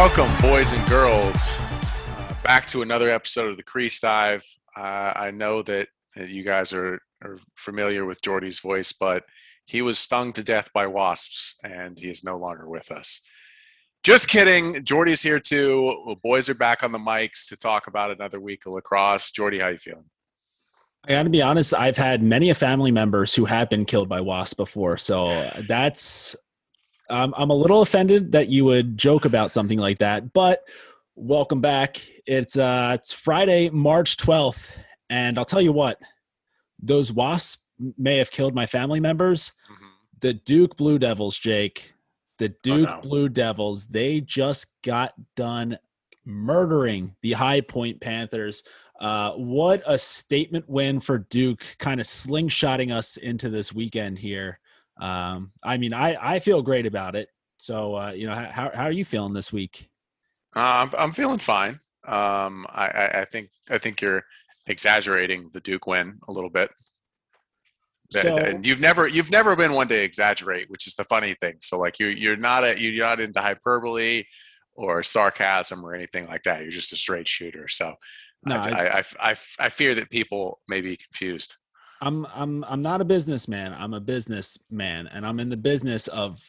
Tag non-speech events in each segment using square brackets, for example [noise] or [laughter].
Welcome, boys and girls, uh, back to another episode of the Crease Dive. Uh, I know that, that you guys are, are familiar with Jordy's voice, but he was stung to death by wasps, and he is no longer with us. Just kidding. Jordy's here too. Well, boys are back on the mics to talk about another week of lacrosse. Jordy, how you feeling? I got to be honest. I've had many family members who have been killed by wasps before, so that's um, I'm a little offended that you would joke about something like that, but welcome back. It's uh, it's Friday, March 12th, and I'll tell you what, those wasps may have killed my family members. Mm-hmm. The Duke Blue Devils, Jake, the oh, Duke oh, no. Blue Devils, they just got done murdering the High Point Panthers. Uh, what a statement win for Duke, kind of slingshotting us into this weekend here. Um, I mean, I, I feel great about it. So, uh, you know, how, how are you feeling this week? Uh, I'm, I'm feeling fine. Um, I, I think, I think you're exaggerating the Duke win a little bit. So, and you've never, you've never been one to exaggerate, which is the funny thing. So like you're, you're not a, you're not into hyperbole or sarcasm or anything like that. You're just a straight shooter. So no, I, I, I, I, I fear that people may be confused. I'm I'm I'm not a businessman. I'm a businessman, and I'm in the business of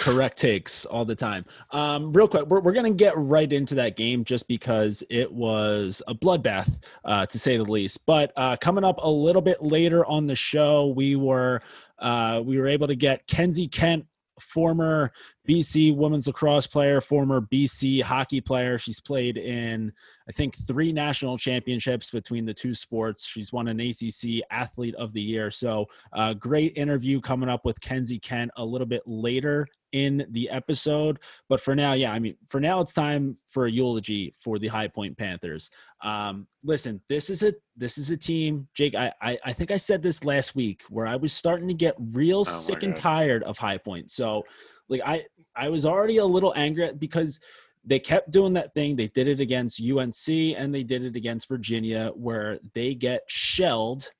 correct takes all the time. Um, real quick, we're, we're going to get right into that game just because it was a bloodbath, uh, to say the least. But uh, coming up a little bit later on the show, we were uh, we were able to get Kenzie Kent former BC women's lacrosse player, former BC hockey player. She's played in, I think, three national championships between the two sports. She's won an ACC Athlete of the Year. So, uh, great interview coming up with Kenzie Kent a little bit later in the episode. But for now, yeah, I mean, for now, it's time for a eulogy for the High Point Panthers. Um, listen, this is a this is a team, Jake. I, I, I think I said this last week where I was starting to get real oh sick and tired of High Point. So, like, I I was already a little angry because they kept doing that thing. They did it against UNC and they did it against Virginia, where they get shelled.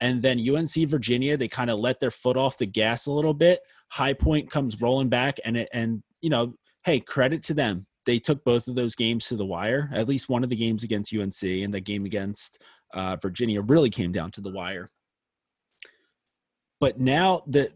And then UNC Virginia, they kind of let their foot off the gas a little bit High Point comes rolling back, and it, and you know, hey, credit to them. They took both of those games to the wire. At least one of the games against UNC and the game against uh, Virginia really came down to the wire. But now the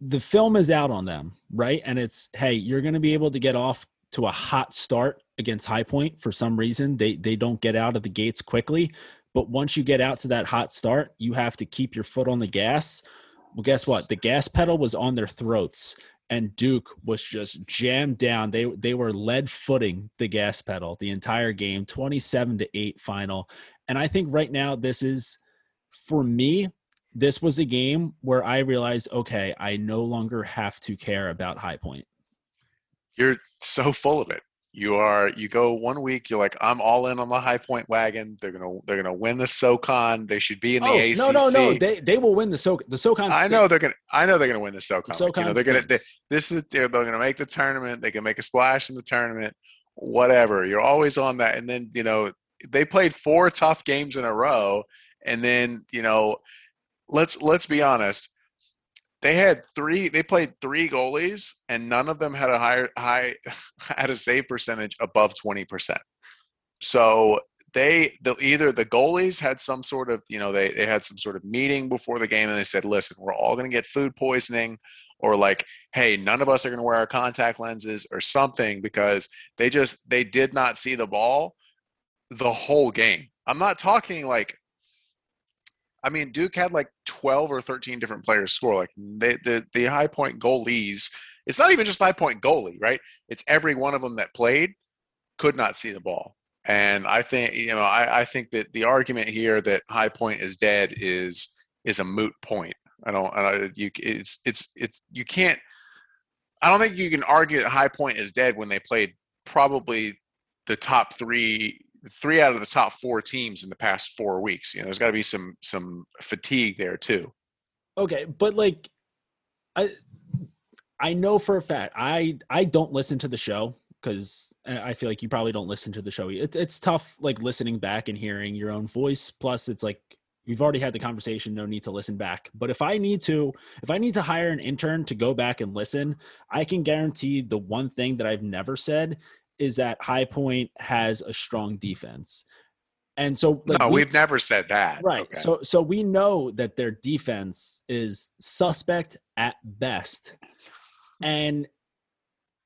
the film is out on them, right? And it's hey, you're going to be able to get off to a hot start against High Point for some reason. They they don't get out of the gates quickly, but once you get out to that hot start, you have to keep your foot on the gas well, guess what? The gas pedal was on their throats, and Duke was just jammed down. They they were lead footing the gas pedal the entire game, twenty-seven to eight final. And I think right now this is, for me, this was a game where I realized, okay, I no longer have to care about High Point. You're so full of it. You are you go one week you're like i'm all in on the high point wagon. They're gonna they're gonna win the socon. They should be in the oh, acc no no no. They, they will win the so the socon i know they're gonna i know they're gonna win the socon, the SoCon. You know, they're gonna they, this is they're, they're gonna make the tournament. They can make a splash in the tournament. Whatever. You're always on that. And then you know they played four tough games in a row. And then you know let's let's be honest. They had three they played three goalies and none of them had a higher high [laughs] had a save percentage above 20% so they the, either the goalies had some sort of you know they, they had some sort of meeting before the game and they said listen we're all going to get food poisoning or like hey none of us are going to wear our contact lenses or something because they just they did not see the ball the whole game. I'm not talking like I mean, Duke had like 12 or 13 different players score. Like they, the the high point goalies, it's not even just high point goalie, right? It's every one of them that played could not see the ball. And I think you know, I, I think that the argument here that high point is dead is is a moot point. I don't, I, you, it's it's it's you can't. I don't think you can argue that high point is dead when they played probably the top three three out of the top four teams in the past four weeks. You know, there's got to be some some fatigue there too. Okay, but like, I I know for a fact I I don't listen to the show because I feel like you probably don't listen to the show. It, it's tough like listening back and hearing your own voice. Plus, it's like we've already had the conversation no need to listen back but if i need to if i need to hire an intern to go back and listen i can guarantee the one thing that i've never said is that high point has a strong defense. And so like, no we, have never said that. Right. Okay. so so we know that their defense is suspect at best. And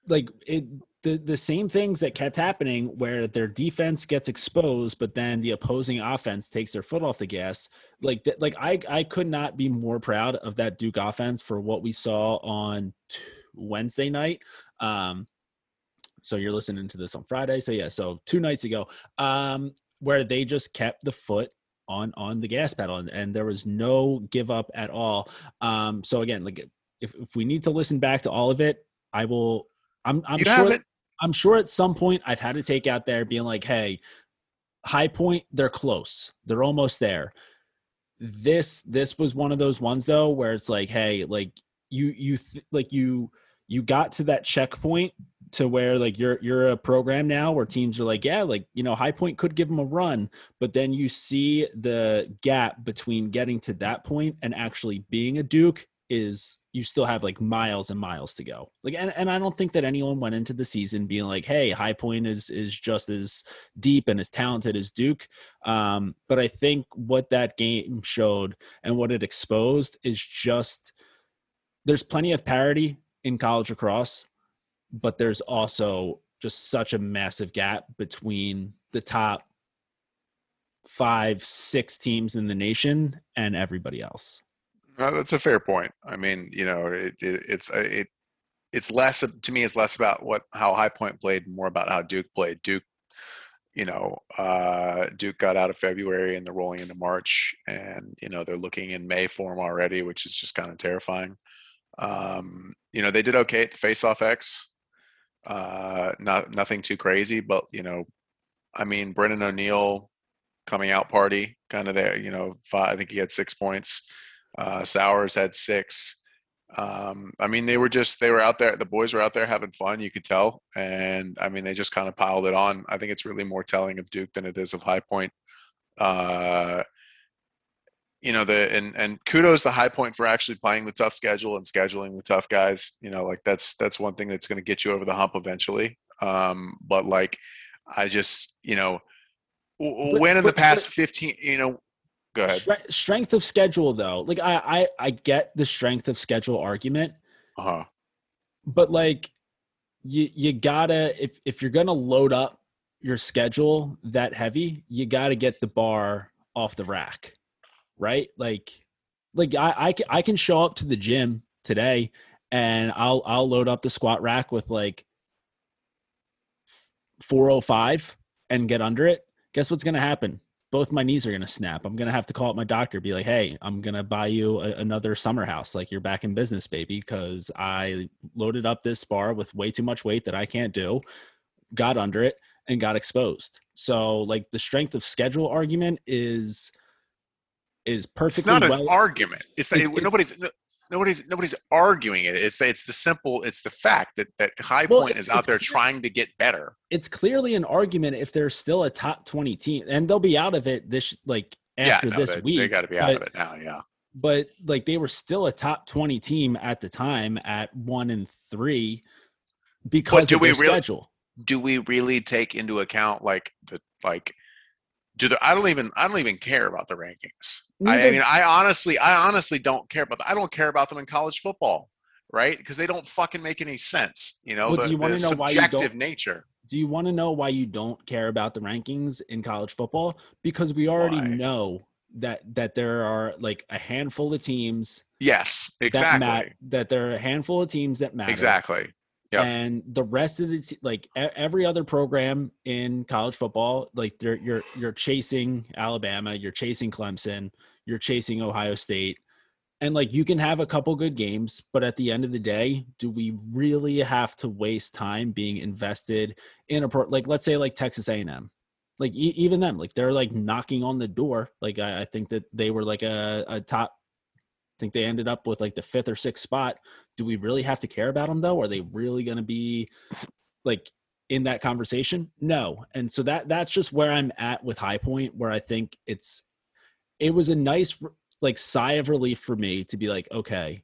like it the the same things that kept happening where their defense gets exposed but then the opposing offense takes their foot off the gas like that like i i could not be more proud of that duke offense for what we saw on wednesday night. Um so you're listening to this on friday so yeah so two nights ago um where they just kept the foot on on the gas pedal and, and there was no give up at all um so again like if, if we need to listen back to all of it i will i'm i'm sure I'm sure at some point I've had to take out there being like, hey, high point, they're close. They're almost there. This this was one of those ones though where it's like, hey, like you you th- like you you got to that checkpoint to where like you're you're a program now where teams are like yeah like you know high point could give them a run but then you see the gap between getting to that point and actually being a duke is you still have like miles and miles to go. Like and, and I don't think that anyone went into the season being like, hey, High Point is is just as deep and as talented as Duke. Um, but I think what that game showed and what it exposed is just there's plenty of parity in college lacrosse, but there's also just such a massive gap between the top five, six teams in the nation and everybody else. No, that's a fair point. I mean, you know, it, it, it's uh, it it's less to me. It's less about what how High Point played, more about how Duke played. Duke, you know, uh, Duke got out of February and they're rolling into March, and you know they're looking in May form already, which is just kind of terrifying. Um, you know, they did okay at the Face-Off X. Uh, not nothing too crazy, but you know, I mean, Brennan O'Neill coming out party, kind of there. You know, five, I think he had six points. Uh, Sowers had six. Um, I mean, they were just they were out there. The boys were out there having fun. You could tell, and I mean, they just kind of piled it on. I think it's really more telling of Duke than it is of High Point. Uh, you know the and and kudos to High Point for actually playing the tough schedule and scheduling the tough guys. You know, like that's that's one thing that's going to get you over the hump eventually. Um, but like, I just you know, when in the past fifteen, you know, Go ahead. Strength of schedule, though, like I, I, I get the strength of schedule argument. Uh huh. But like, you, you gotta if if you're gonna load up your schedule that heavy, you gotta get the bar off the rack, right? Like, like I, I, I can show up to the gym today and I'll I'll load up the squat rack with like 405 and get under it. Guess what's gonna happen? both my knees are going to snap. I'm going to have to call up my doctor, be like, hey, I'm going to buy you a, another summer house. Like you're back in business, baby, because I loaded up this bar with way too much weight that I can't do, got under it, and got exposed. So, like, the strength of schedule argument is is perfectly. It's not an well, argument. It's that it, nobody's nobody's nobody's arguing it. It's the, it's the simple it's the fact that that High well, Point is out there trying to get better. It's clearly an argument if they're still a top twenty team, and they'll be out of it this like after yeah, no, this they, week. They got to be out but, of it now. Yeah, but like they were still a top twenty team at the time at one and three because do of we their really, schedule. Do we really take into account like the like? Do the, I don't even I don't even care about the rankings. I, I, mean, I honestly, I honestly don't care about. Them. I don't care about them in college football, right? Because they don't fucking make any sense. You know, well, the, do you want to know why you don't, nature. Do you want to know why you don't care about the rankings in college football? Because we already why? know that that there are like a handful of teams. Yes, exactly. That, mat- that there are a handful of teams that matter. Exactly. Yep. And the rest of the like every other program in college football, like you're you're you're chasing Alabama, you're chasing Clemson, you're chasing Ohio State. And like you can have a couple good games, but at the end of the day, do we really have to waste time being invested in a pro like let's say like Texas A&M? Like even them, like they're like knocking on the door. Like I, I think that they were like a, a top think they ended up with like the fifth or sixth spot. Do we really have to care about them though? Are they really going to be like in that conversation? No. And so that that's just where I'm at with High Point, where I think it's it was a nice like sigh of relief for me to be like, okay,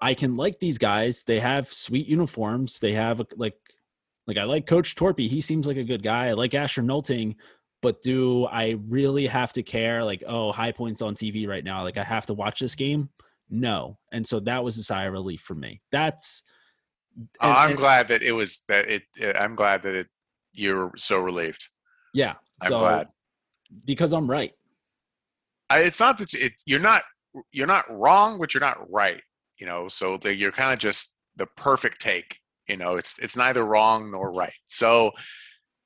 I can like these guys. They have sweet uniforms. They have like like I like Coach Torpey. He seems like a good guy. I like Asher Nolting, but do I really have to care? Like, oh, high points on TV right now. Like I have to watch this game. No, and so that was a sigh of relief for me. That's. Oh, and, I'm and, glad that it was that it, it. I'm glad that it. You're so relieved. Yeah, I'm so, glad because I'm right. I, it's not that it, you're not you're not wrong, but you're not right. You know, so the, you're kind of just the perfect take. You know, it's it's neither wrong nor right. So,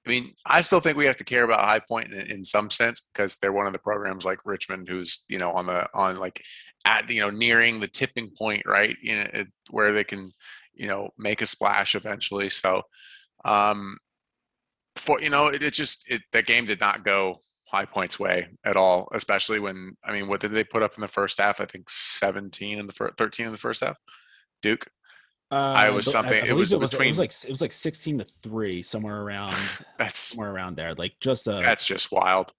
I mean, I still think we have to care about High Point in, in some sense because they're one of the programs like Richmond, who's you know on the on like at you know nearing the tipping point, right? You know, it, where they can you know make a splash eventually. So, um, for you know, it, it just it, that game did not go high points way at all, especially when I mean, what did they put up in the first half? I think 17 in the first, 13 in the first half. Duke. Uh, I was something. I, I it, was it was between. It was like it was like 16 to three, somewhere around. [laughs] that's somewhere around there. Like just a. That's just wild.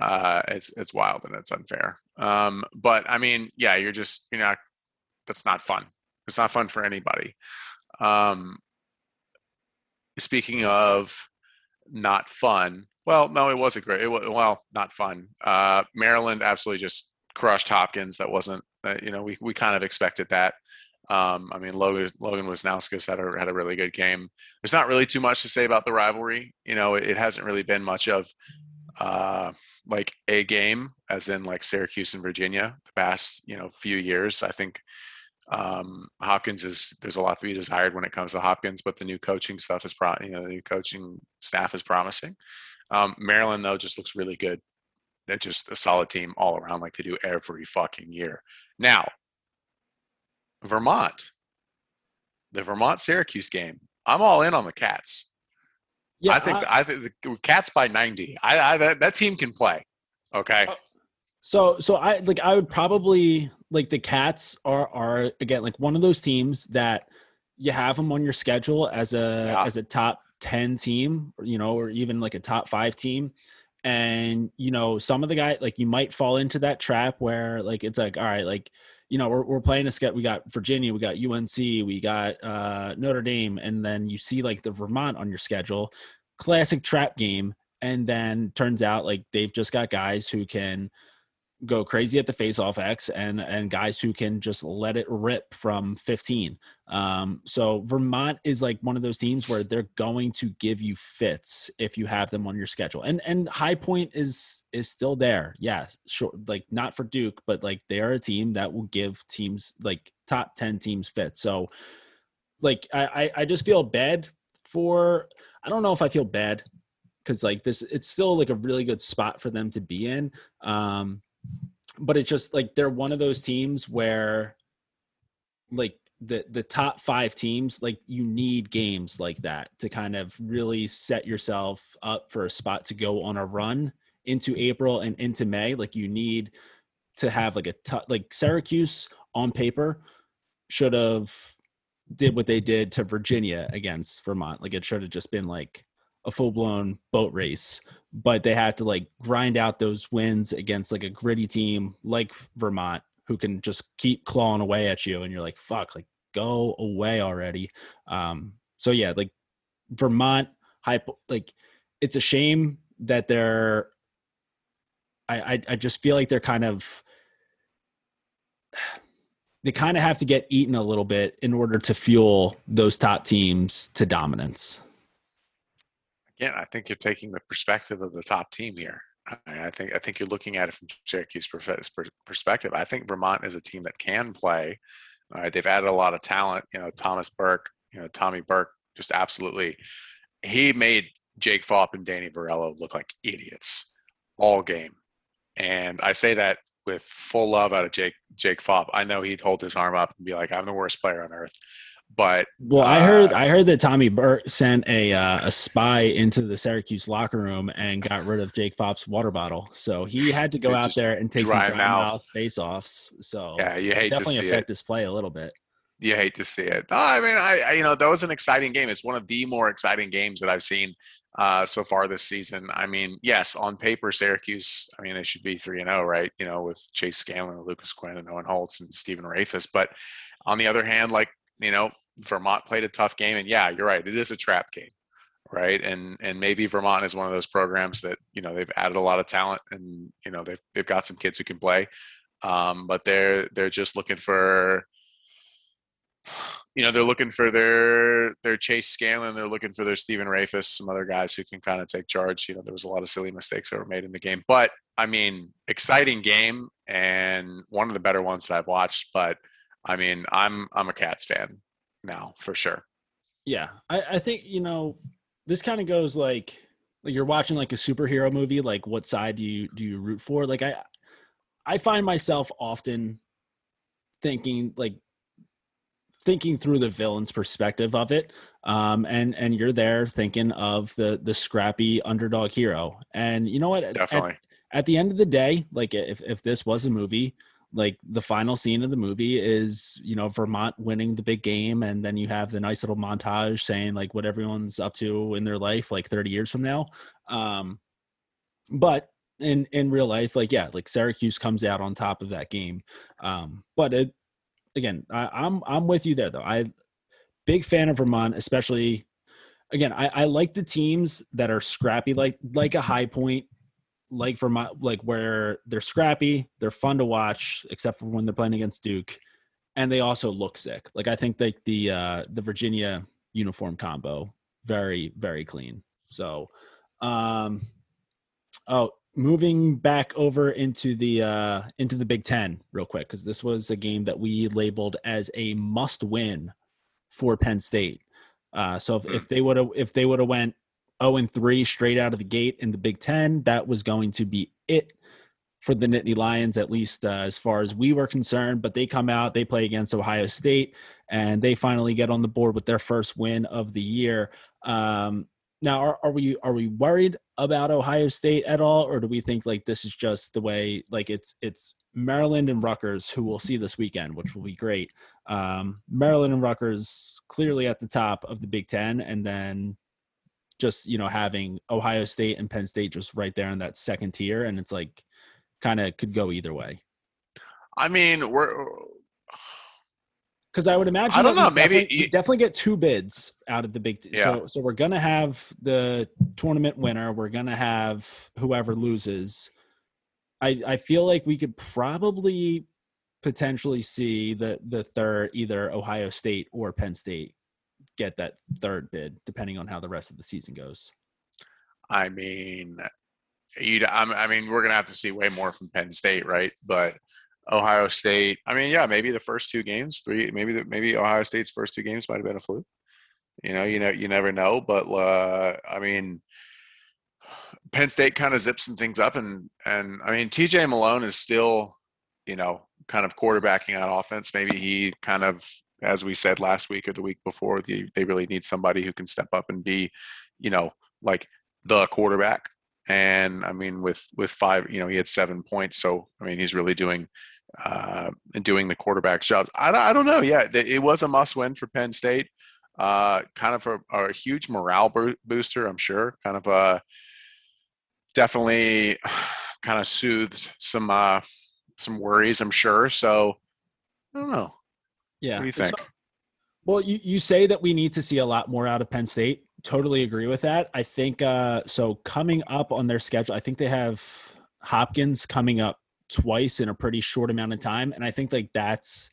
Uh, it's it's wild and it's unfair. Um, but I mean, yeah, you're just you're not. That's not fun. It's not fun for anybody. Um, speaking of not fun, well, no, it was a great. It was, well, not fun. Uh, Maryland absolutely just crushed Hopkins. That wasn't, uh, you know, we we kind of expected that. Um, I mean, Logan Logan Wisnauskas had a had a really good game. There's not really too much to say about the rivalry. You know, it, it hasn't really been much of uh, like a game, as in like Syracuse and Virginia, the past you know few years. I think um, Hopkins is there's a lot to be desired when it comes to Hopkins, but the new coaching stuff is pro, you know, the new coaching staff is promising. Um, Maryland though just looks really good. They're just a solid team all around, like they do every fucking year. Now, Vermont, the Vermont Syracuse game. I'm all in on the Cats. Yeah, I think I, I think the Cats by 90. I, I that, that team can play. Okay. Uh, so so I like I would probably like the Cats are are again like one of those teams that you have them on your schedule as a yeah. as a top 10 team, you know, or even like a top 5 team and you know some of the guys like you might fall into that trap where like it's like all right like you know we're, we're playing a sketch we got virginia we got unc we got uh notre dame and then you see like the vermont on your schedule classic trap game and then turns out like they've just got guys who can go crazy at the face-off X and and guys who can just let it rip from 15. Um, so Vermont is like one of those teams where they're going to give you fits if you have them on your schedule. And and High Point is is still there. Yeah, sure. Like not for Duke, but like they are a team that will give teams like top 10 teams fits. So like I I just feel bad for I don't know if I feel bad because like this it's still like a really good spot for them to be in. Um but it's just like they're one of those teams where like the the top five teams like you need games like that to kind of really set yourself up for a spot to go on a run into April and into May. Like you need to have like a t- like Syracuse on paper should have did what they did to Virginia against Vermont. Like it should have just been like a full blown boat race but they had to like grind out those wins against like a gritty team like Vermont who can just keep clawing away at you and you're like fuck like go away already. Um so yeah like Vermont hype like it's a shame that they're I, I I just feel like they're kind of [sighs] they kind of have to get eaten a little bit in order to fuel those top teams to dominance again, I think you're taking the perspective of the top team here. I think I think you're looking at it from Syracuse perspective. I think Vermont is a team that can play. All right, they've added a lot of talent. You know, Thomas Burke, you know, Tommy Burke, just absolutely. He made Jake Phaup and Danny Varello look like idiots all game, and I say that with full love out of Jake Jake Phaup. I know he'd hold his arm up and be like, "I'm the worst player on earth," But well, uh, I heard I heard that Tommy Burke sent a uh, a spy into the Syracuse locker room and got rid of Jake Phaup's water bottle. So he had to go out there and take dry some dry mouth, mouth face offs. So yeah, you hate definitely to see affect it. his play a little bit. you hate to see it. No, I mean, I, I, you know that was an exciting game. It's one of the more exciting games that I've seen uh, so far this season. I mean, yes, on paper, Syracuse. I mean, they should be three and zero, oh, right? You know, with Chase Scanlan, Lucas Quinn, and Owen Hiltz, and Stephen Rehfuss. But on the other hand, like you know, Vermont played a tough game, and yeah, you're right. It is a trap game, right? And and maybe Vermont is one of those programs that you know they've added a lot of talent, and you know they've they've got some kids who can play, um, but they're they're just looking for [sighs] you know they're looking for their their Chase Scanlan, they're looking for their Stephen Rehfuss, some other guys who can kind of take charge. You know, there was a lot of silly mistakes that were made in the game, but I mean, exciting game and one of the better ones that I've watched. But I mean, I'm I'm a Cats fan now for sure. Yeah, I, I think you know this kind of goes like like you're watching like a superhero movie. Like, what side do you do you root for? Like, I I find myself often thinking like thinking through the villain's perspective of it um, and and you're there thinking of the the scrappy underdog hero and you know what definitely at, at, the end of the day like if if this was a movie like the final scene of the movie is you know vermont winning the big game and then you have the nice little montage saying like what everyone's up to in their life like 30 years from now um but in in real life like yeah like syracuse comes out on top of that game um but it again, I, I'm I'm with you there though. I big fan of Vermont, especially again, I, I like the teams that are scrappy, like like a high point, like Vermont, like where they're scrappy, they're fun to watch, except for when they're playing against Duke, and they also look sick. Like I think like the uh the Virginia uniform combo, very, very clean. So um oh moving back over into the uh into the Big Ten real quick because this was a game that we labeled as a must win for Penn State. Uh, so if, if they would have if they would have went 0 and 3 straight out of the gate in the Big Ten, that was going to be it for the Nittany Lions, at least uh, as far as we were concerned. But they come out, they play against Ohio State, and they finally get on the board with their first win of the year. Um, now, are, are we are we worried about Ohio State at all, or do we think like this is just the way like it's it's Maryland and Rutgers who we'll see this weekend, which will be great. Um, Maryland and Rutgers clearly at the top of the Big Ten, and then just you know having Ohio State and Penn State just right there in that second tier, and it's like kind of could go either way. I mean, we're uh, because I would imagine I don't know. Maybe definitely, you definitely get two bids out of the big. T- yeah. So so we're gonna have the tournament winner. We're gonna have whoever loses. I I feel like we could probably potentially see the the third either Ohio State or Penn State get that third bid, depending on how the rest of the season goes. I mean, you. I mean, we're gonna have to see way more from Penn State, right? But Ohio State. I mean, yeah, maybe the first two games, three, maybe the, maybe Ohio State's first two games might have been a fluke. You know, you know, you never know. But uh, I mean, Penn State kind of zips some things up, and and I mean, T.J. Malone is still, you know, kind of quarterbacking on offense. Maybe he kind of, as we said last week or the week before, the, they really need somebody who can step up and be, you know, like the quarterback. And I mean, with with five, you know, he had seven points. So I mean, he's really doing uh, doing the quarterback jobs. I, I don't know. Yeah, it was a must win for Penn State. Uh, kind of a, a, huge morale booster, I'm sure. Kind of a definitely [sighs] kind of soothed some uh, some worries, I'm sure. So I don't know. Yeah. What do you think? So, well, you, you say that we need to see a lot more out of Penn State. Totally agree with that. I think uh, so. Coming up on their schedule, I think they have Hopkins coming up twice in a pretty short amount of time and i think like that's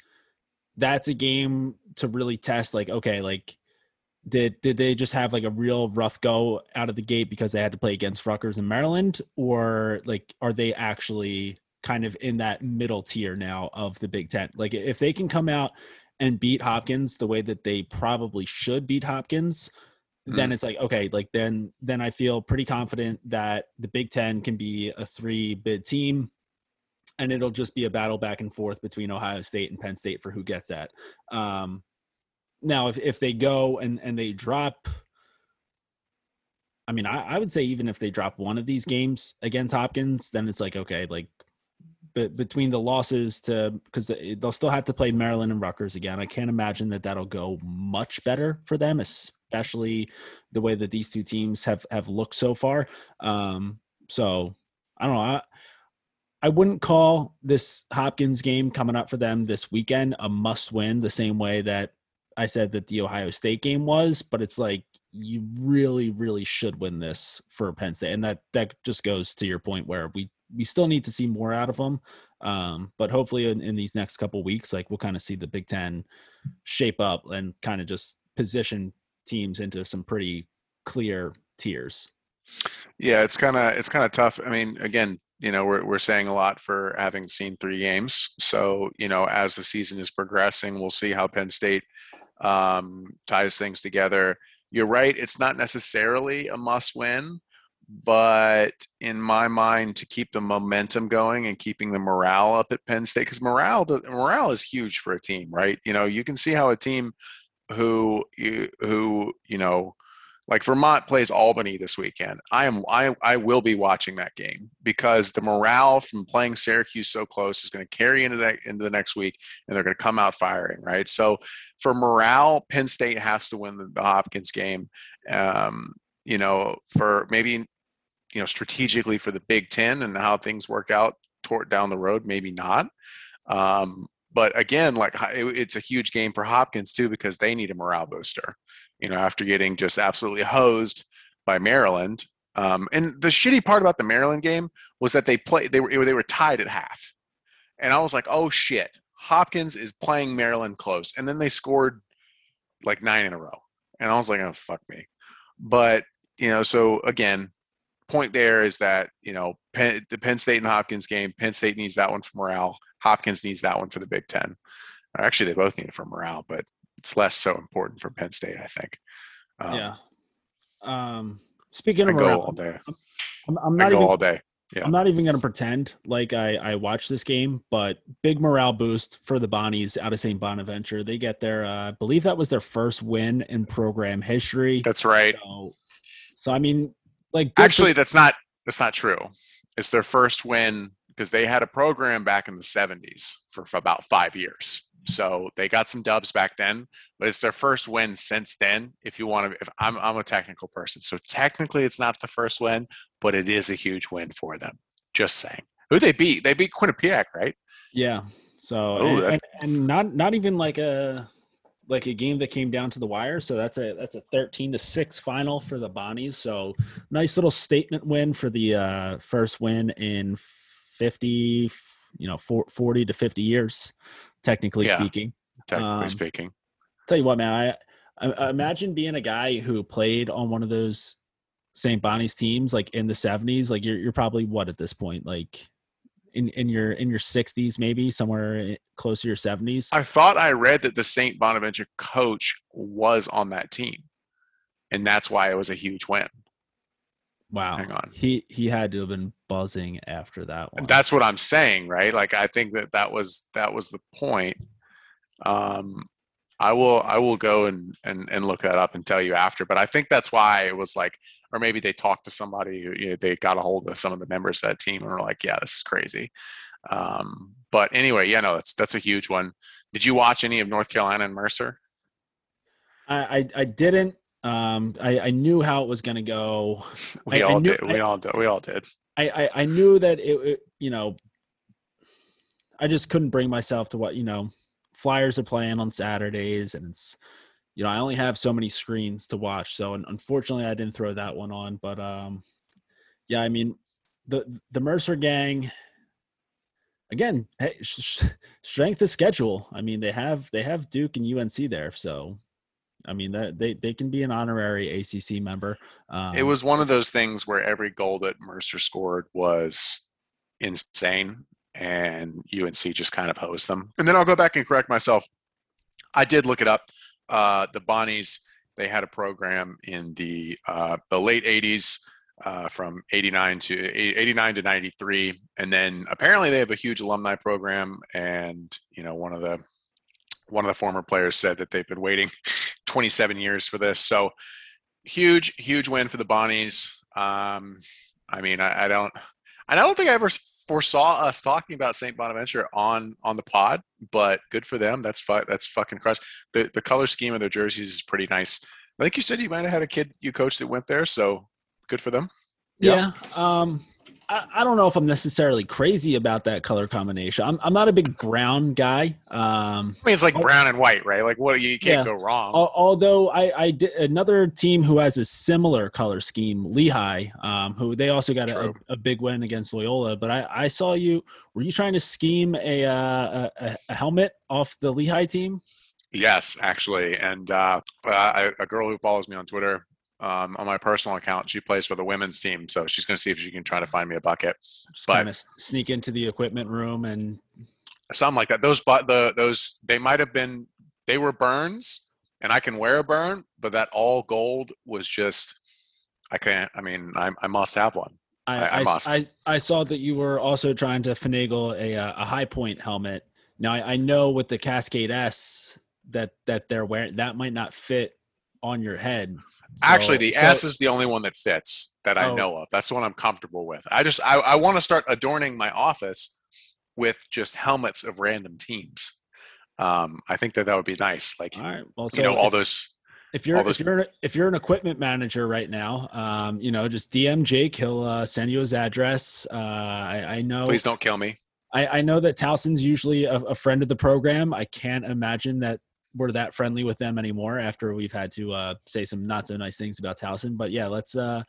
that's a game to really test like okay like did did they just have like a real rough go out of the gate because they had to play against Rutgers and Maryland or like are they actually kind of in that middle tier now of the Big 10 like if they can come out and beat Hopkins the way that they probably should beat Hopkins mm. then it's like okay like then then I feel pretty confident that the Big 10 can be a 3 bid team and it'll just be a battle back and forth between Ohio State and Penn State for who gets that. Um, now, if if they go and and they drop, I mean, I, I would say even if they drop one of these games against Hopkins, then it's like okay, like but between the losses to because they'll still have to play Maryland and Rutgers again. I can't imagine that that'll go much better for them, especially the way that these two teams have have looked so far. Um, so I don't know. I, I wouldn't call this Hopkins game coming up for them this weekend a must win the same way that I said that the Ohio State game was, but it's like you really, really should win this for Penn State, and that that just goes to your point where we we still need to see more out of them. Um, but hopefully, in, in these next couple weeks, like we'll kind of see the Big Ten shape up and kind of just position teams into some pretty clear tiers. Yeah, it's kind of it's kind of tough. I mean, again, you know, we're we're saying a lot for having seen three games. So you know, as the season is progressing, we'll see how Penn State um, ties things together. You're right; it's not necessarily a must-win, but in my mind, to keep the momentum going and keeping the morale up at Penn State, because morale morale is huge for a team, right? You know, you can see how a team who you who you know like Vermont plays Albany this weekend. I am I I will be watching that game because the morale from playing Syracuse so close is going to carry into that into the next week, and they're going to come out firing, right? So for morale, Penn State has to win the, the Hopkins game. Um, you know, for maybe you know strategically for the Big Ten and how things work out toward down the road, maybe not. Um, but again, like it, it's a huge game for Hopkins too because they need a morale booster you know, after getting just absolutely hosed by Maryland. Um, and the shitty part about the Maryland game was that they played they were they were tied at half, and I was like, oh shit, Hopkins is playing Maryland close, and then they scored like nine in a row, and I was like, oh fuck me. But you know, so again, point there is that you know Penn, the Penn State and Hopkins game, Penn State needs that one for morale. Hopkins needs that one for the Big Ten. Actually, they both need it for morale, but it's less so important for Penn State, I think. Um, yeah. Um, speaking of I go all day. I'm, I'm not I go even, all day. Yeah. I'm not even going to pretend like I, I watched this game, but big morale boost for the Bonnies out of St. Bonaventure. They get their, uh, I believe that was their first win in program history. That's right. So, so I mean, like actually, that's not that's not true. It's their first win because they had a program back in the 70s for, for about five years. So they got some dubs back then, but it's their first win since then. If you want to, if I'm, I'm a technical person, so technically it's not the first win, but it is a huge win for them. Just saying. Who they beat? They beat Quinnipiac, right? Yeah. So Ooh, and, and, and, not not even like a like a game that came down to the wire. So that's a that's a thirteen to six final for the Bonnies. So nice little statement win for the uh, first win in fifty, you know, 40 to fifty years technically yeah, speaking. Technically um, speaking. Tell you what, man, I, I imagine being a guy who played on one of those St. Bonnie's teams like in the 70s. Like you're you're probably what at this point, like in in your in your 60s, maybe somewhere close to your 70s. I thought I read that the St. Bonaventure coach was on that team, and that's why it was a huge win. Wow. Hang on. He he had to have been buzzing after that one. That's what I'm saying, right? Like I think that that was that was the point. Um I will I will go and, and and look that up and tell you after, but I think that's why it was like or maybe they talked to somebody who you know, they got a hold of some of the members of that team and were like, yeah, this is crazy. Um but anyway, yeah, no, that's that's a huge one. Did you watch any of North Carolina and Mercer? I, I, I didn't. Um, I, I knew how it was going to go. [laughs] We I, all I knew, did. We all did. We all did. I, I, I knew that it, it, you know, I just couldn't bring myself to what, you know, Flyers are playing on Saturdays and it's, you know, I only have so many screens to watch. So unfortunately I didn't throw that one on, but, um, yeah, I mean, the, the Mercer gang, again, hey, strength of schedule. I mean, they have, they have Duke and UNC there. So I mean, that they they can be an honorary ACC member. Um, it was one of those things where every goal that Mercer scored was insane, and UNC just kind of hosed them. And then I'll go back and correct myself. I did look it up. Uh, the Bonnies they had a program in the uh, the late '80s. Uh, from 89 to 89 to 93 and then apparently they have a huge alumni program and you know one of the one of the former players said that they've been waiting [laughs] 27 years for this. So huge, huge win for the Bonnies. Um, I mean, I, I, don't, I don't think I ever foresaw us talking about St. Bonaventure on on the pod, but good for them. That's fu- that's fucking crushed. The the color scheme of their jerseys is pretty nice. I think you said you might have had a kid you coached that went there, so good for them. Yeah. yeah. Um, I, I, don't know if I'm necessarily crazy about that color combination. I'm, I'm not a big brown guy. Um, I mean, it's like brown and white, right? Like, what you can't yeah. go wrong. Although I, I did another team who has a similar color scheme, Lehigh, um, who they also got a, a, big win against Loyola. But I, I saw you. Were you trying to scheme a, uh, a, a helmet off the Lehigh team? Yes, actually, and uh, I, a girl who follows me on Twitter um, on my personal account. She plays for the women's team, so she's going to see if she can try to find me a bucket. Just but, kind of sneak into the equipment room and something like that. Those but the those they might have been they were burns, and I can wear a burn, but that all gold was just I can't. I mean, I, I must have one. I, I, I must. I, I, saw that you were also trying to finagle a uh, a High Point helmet. Now I, I know with the Cascade S that that they're wearing that might not fit on your head. So, Actually, the so, S is the only one that fits that I oh. know of. That's the one I'm comfortable with. I just I, I want to start adorning my office with just helmets of random teams. Um, I think that that would be nice. Like all right. well, so you know, all those. If you're those, if you're if you're an equipment manager right now, um, you know, just DM Jake. He'll uh, send you his address. Uh, I, I know. Please don't kill me. I, I know that Towson's usually a, a, friend of the program. I can't imagine that we're that friendly with them anymore after we've had to uh, say some not so nice things about Towson. But yeah, let's uh,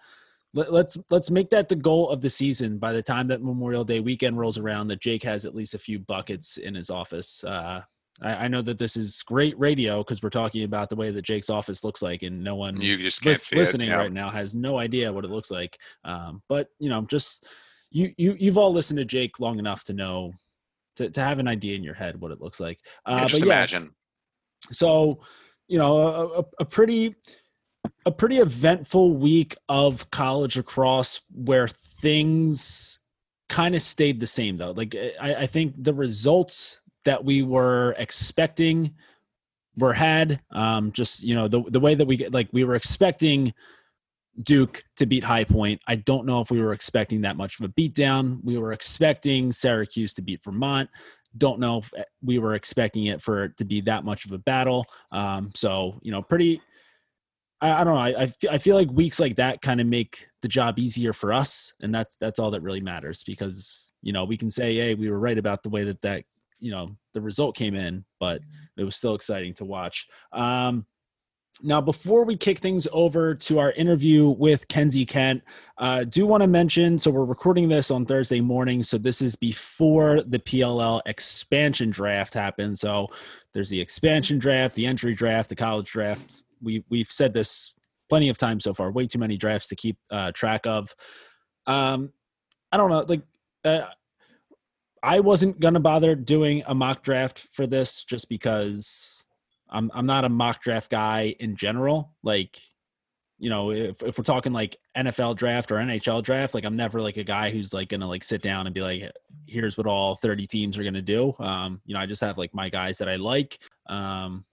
let, us let's, let's make that the goal of the season. By the time that Memorial Day weekend rolls around, that Jake has at least a few buckets in his office. Uh, I, I know that this is great radio because we're talking about the way that Jake's office looks like, and no one you just lis- listening yeah. right now has no idea what it looks like. Um, but you know, just you you you've all listened to Jake long enough to know to, to have an idea in your head what it looks like. Uh, yeah, just imagine so, you know, a, a pretty a pretty eventful week of college lacrosse where things kind of stayed the same though. Like I, I, think the results that we were expecting were had. Um, just you know the the way that we like we were expecting Duke to beat High Point. I don't know if we were expecting that much of a beatdown. We were expecting Syracuse to beat Vermont don't know if eh, we were expecting it for it to be that much of a battle. Um, so you know, pretty. I, I don't know. I, I feel, I feel like weeks like that kind of make the job easier for us, and that's that's all that really matters because you know we can say, hey, we were right about the way that that you know the result came in, but it was still exciting to watch. Um, now, before we kick things over to our interview with Kenzie Kent, uh, do want to mention so we're recording this on Thursday morning. So this is before the PLL expansion draft happens. So there's the expansion draft, the entry draft, the college draft. We, we've said this plenty of times so far, way too many drafts to keep uh, track of. Um, I don't know. Like, uh, I wasn't going to bother doing a mock draft for this just because I'm I'm not a mock draft guy in general. Like, you know, if if we're talking like NFL draft or NHL draft, like I'm never like a guy who's like gonna like sit down and be like, here's what all 30 teams are gonna do. Um, you know, I just have like my guys that I like. Um,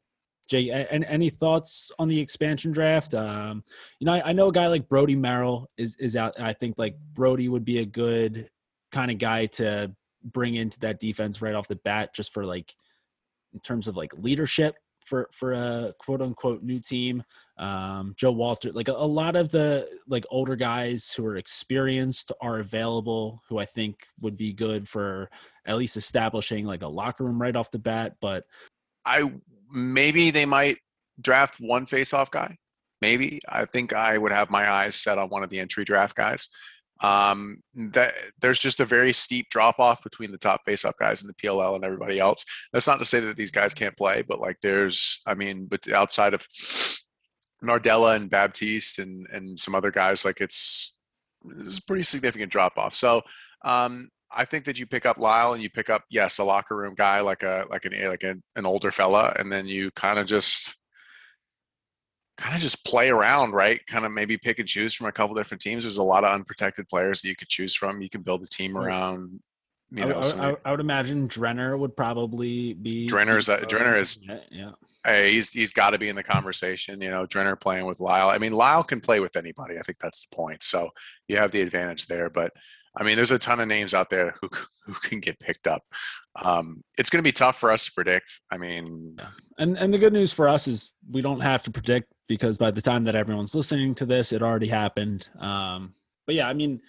Jay, and any thoughts on the expansion draft? Um, you know, I, I know a guy like Brody Merrill is is out. I think like Brody would be a good kind of guy to bring into that defense right off the bat, just for like in terms of like leadership for for a quote unquote new team. Um, Joe Walter, like a, a, lot of the like older guys who are experienced are available, who I think would be good for at least establishing like a locker room right off the bat. But I maybe they might draft one face-off guy. Maybe I think I would have my eyes set on one of the entry draft guys um, that there's just a very steep drop off between the top face-off guys in the PLL and everybody else. That's not to say that these guys can't play, but like there's, I mean, but outside of Nardella and Baptiste and and some other guys, like it's it's a pretty significant drop off. So um, I think that you pick up Lyle and you pick up yes a locker room guy like a like an like an, an older fella, and then you kind of just kind of just play around, right? Kind of maybe pick and choose from a couple different teams. There's a lot of unprotected players that you could choose from. You can build a team around. You know, I, I, I would imagine Drenner would probably be. Drenner's a, Drenner is yeah. Hey, he's he's got to be in the conversation. You know, Drenner playing with Lyle. I mean, Lyle can play with anybody. I think that's the point. So you have the advantage there. But I mean, there's a ton of names out there who who can get picked up. Um, it's going to be tough for us to predict. I mean, and and the good news for us is we don't have to predict because by the time that everyone's listening to this, it already happened. Um, but yeah, I mean,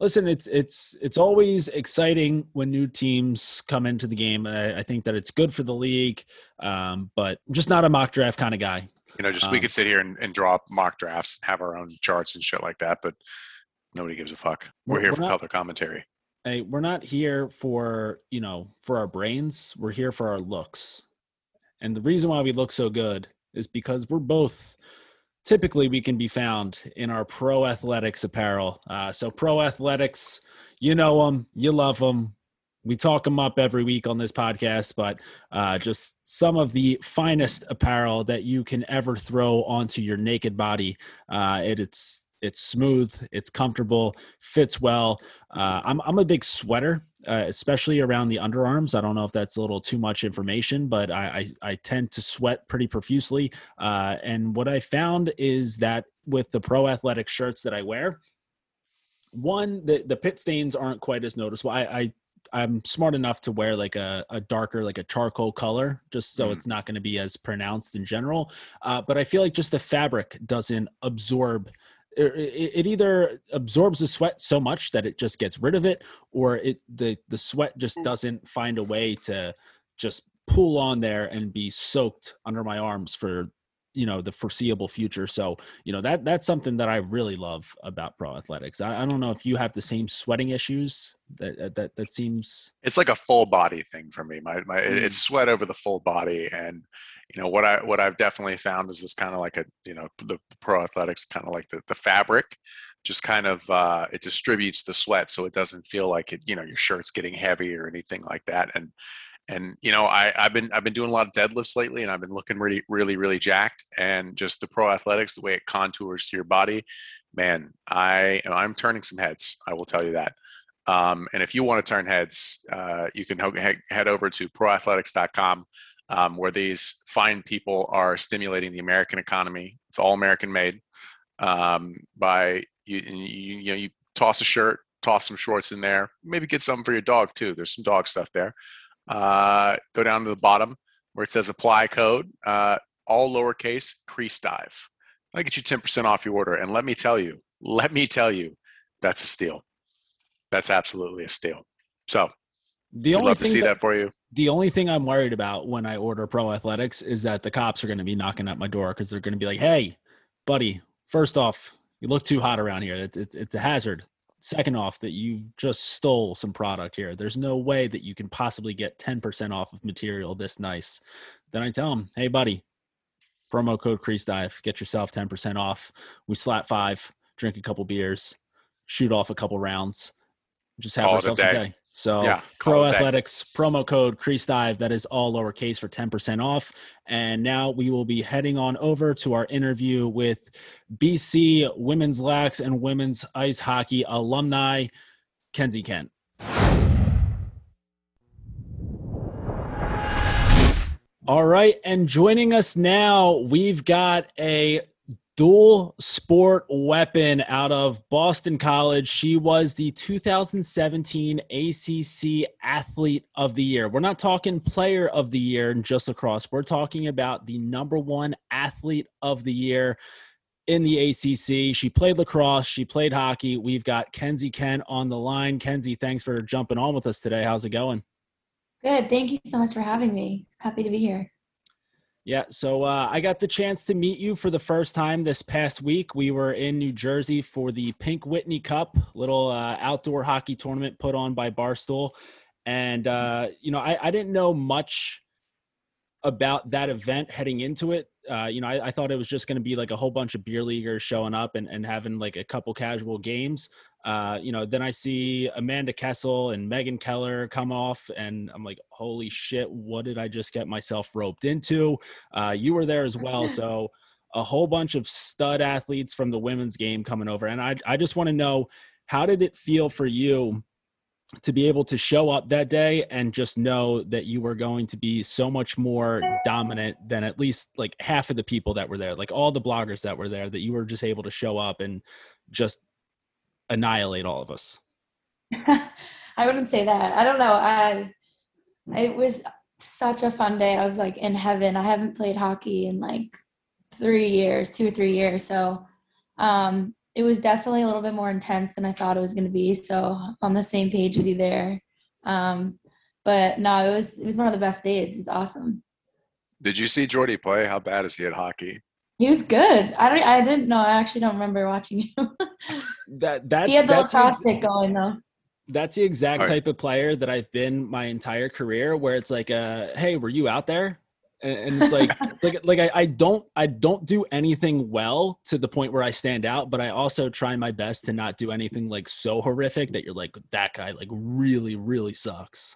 listen, it's it's it's always exciting when new teams come into the game. I, I think that it's good for the league, um, but I'm just not a mock draft kind of guy. You know, just um, we could sit here and, and draw mock drafts, have our own charts and shit like that, but nobody gives a fuck. We're, we're here for not, color commentary. Hey, we're not here for you know for our brains. We're here for our looks, and the reason why we look so good is because we're both typically we can be found in our pro athletics apparel. Uh, so pro athletics, you know them, you love them. We talk them up every week on this podcast, but uh, just some of the finest apparel that you can ever throw onto your naked body. Uh, it, it's it's smooth, it's comfortable, fits well. Uh, I'm I'm a big sweater, uh, especially around the underarms. I don't know if that's a little too much information, but I I, I tend to sweat pretty profusely. Uh, and what I found is that with the pro athletic shirts that I wear, one the the pit stains aren't quite as noticeable. I, I I'm smart enough to wear like a, a darker, like a charcoal color, just so mm. it's not going to be as pronounced in general. Uh, but I feel like just the fabric doesn't absorb it, it either absorbs the sweat so much that it just gets rid of it or it the the sweat just mm. doesn't find a way to just pull on there and be soaked under my arms for you know the foreseeable future so you know that that's something that i really love about pro athletics i, I don't know if you have the same sweating issues that that that seems it's like a full body thing for me my, my mm. it's sweat over the full body and you know what i what i've definitely found is this kind of like a you know the pro athletics kind of like the, the fabric just kind of uh, it distributes the sweat so it doesn't feel like it you know your shirt's getting heavy or anything like that and and you know I, have been I've been doing a lot of deadlifts lately, and I've been looking really really really jacked. And just the pro athletics, the way it contours to your body, man, I I'm turning some heads. I will tell you that. Um, and if you want to turn heads, uh, you can head over to proathletics.com, um, where these fine people are stimulating the American economy. It's all American made. Um, by you, you, you know you toss a shirt, toss some shorts in there, maybe get something for your dog too. There's some dog stuff there uh, go down to the bottom where it says apply code, uh, all lowercase, crease dive. I'll get you 10% off your order. And let me tell you, let me tell you, that's a steal. That's absolutely a steal. So the only love to see that, that for you. The only thing I'm worried about when I order Pro Athletics is that the cops are going to be knocking at my door because they're going to be like, "Hey, buddy, first off, you look too hot around here. It's it's, it's a hazard. Second off, that you just stole some product here. There's no way that you can possibly get 10% off of material this nice. Then I tell them, hey, buddy, promo code Crease Dive, get yourself 10% off. We slap five, drink a couple beers, shoot off a couple rounds, just have Call ourselves a a day. So yeah, Pro Athletics promo code Crease Dive that is all lowercase for 10% off. And now we will be heading on over to our interview with BC women's lax and women's ice hockey alumni, Kenzie Kent. All right, and joining us now, we've got a dual sport weapon out of Boston College. She was the 2017 ACC Athlete of the Year. We're not talking player of the year in just lacrosse. We're talking about the number one athlete of the year in the ACC. She played lacrosse, she played hockey. We've got Kenzie Kent on the line. Kenzie, thanks for jumping on with us today. How's it going? Good. Thank you so much for having me. Happy to be here. Yeah, so uh, I got the chance to meet you for the first time this past week. We were in New Jersey for the Pink Whitney Cup, little uh, outdoor hockey tournament put on by Barstool, and uh, you know I, I, didn't know much about that event heading into it. Uh, you know, I, I, thought it was just going to be like a whole bunch of beer leaguers showing up and, and having like a couple casual games. Uh, you know, then I see Amanda Kessel and Megan Keller come off, and I'm like, holy shit, what did I just get myself roped into? Uh, you were there as well. [laughs] So, a whole bunch of stud athletes from the women's game coming over. And I, I just want to know how did it feel for you to be able to show up that day and just know that you were going to be so much more dominant than at least like half of the people that were there, like all the bloggers that were there, that you were just able to show up and just annihilate all of us? [laughs] I wouldn't say that. I don't know. I it was such a fun day. I was like in heaven. I haven't played hockey in like three years, two or three years. So um, it was definitely a little bit more intense than I thought it was going to be. So I'm on the same page with you there. Um, but no, it was it was one of the best days. It was awesome. Did you see Jordy play? How bad is he at hockey? He was good. I don't. I didn't know. I actually don't remember watching him. that that he had the lacrosse stick going though. That's the exact right. type of player that I've been my entire career, where it's like, uh, "Hey, were you out there?" And, and it's like, [laughs] like, like I, I don't, I don't do anything well to the point where I stand out, but I also try my best to not do anything like so horrific that you're like, that guy like really, really sucks.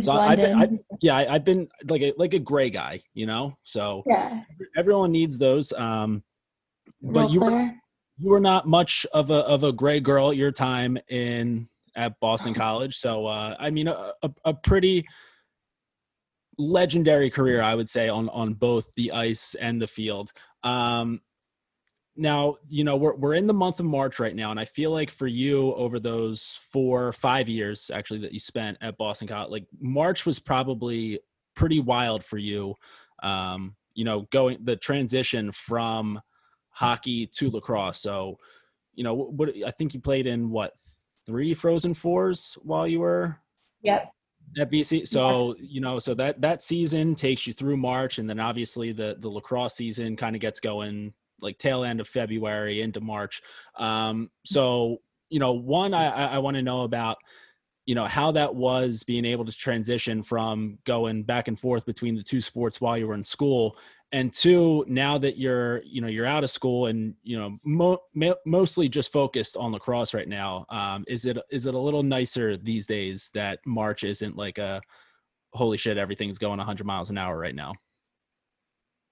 So I've been, I, yeah, I, have been like a like a gray guy, you know. So yeah, everyone needs those. Um, but you were you were not much of a of a gray girl at your time in at Boston College. So uh, I mean, a, a, a pretty legendary career, I would say, on on both the ice and the field. Um, now, you know, we're we're in the month of March right now, and I feel like for you, over those four, five years actually that you spent at Boston College, like March was probably pretty wild for you. Um, you know, going the transition from hockey to lacrosse. So, you know, what I think you played in what three Frozen Fours while you were. Yep. At BC, so yeah. you know, so that that season takes you through March, and then obviously the the lacrosse season kind of gets going like tail end of February into March. Um, so you know, one I I want to know about you know how that was being able to transition from going back and forth between the two sports while you were in school. And two now that you're you know you're out of school and you know mo- mostly just focused on lacrosse right now um, is it is it a little nicer these days that march isn't like a holy shit everything's going 100 miles an hour right now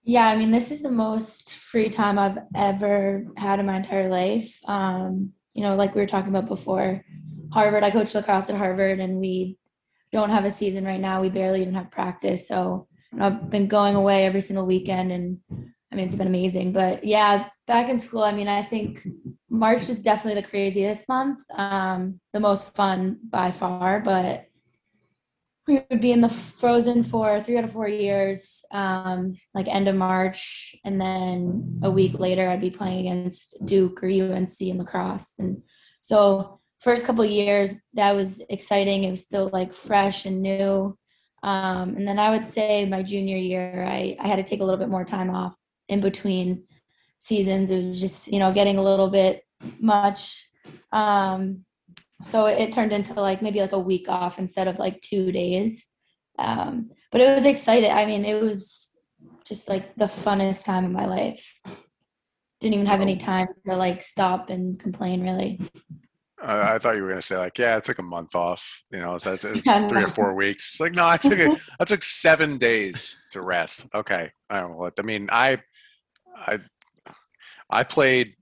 yeah i mean this is the most free time i've ever had in my entire life um, you know like we were talking about before harvard i coach lacrosse at harvard and we don't have a season right now we barely even have practice so I've been going away every single weekend and I mean, it's been amazing. But yeah, back in school, I mean, I think March is definitely the craziest month, um, the most fun by far. But we would be in the Frozen Four three out of four years, um, like end of March. And then a week later, I'd be playing against Duke or UNC in lacrosse. And so, first couple years, that was exciting. It was still like fresh and new. Um, and then I would say my junior year, I, I had to take a little bit more time off in between seasons. It was just, you know, getting a little bit much. Um, so it, it turned into like maybe like a week off instead of like two days. Um, but it was exciting. I mean, it was just like the funnest time of my life. Didn't even have any time to like stop and complain really. I, I thought you were going to say like, yeah, I took a month off. You know, so [laughs] three or four weeks. It's like, no, I took a, [laughs] I took seven days to rest. Okay, I don't know what. I mean, I, I, I played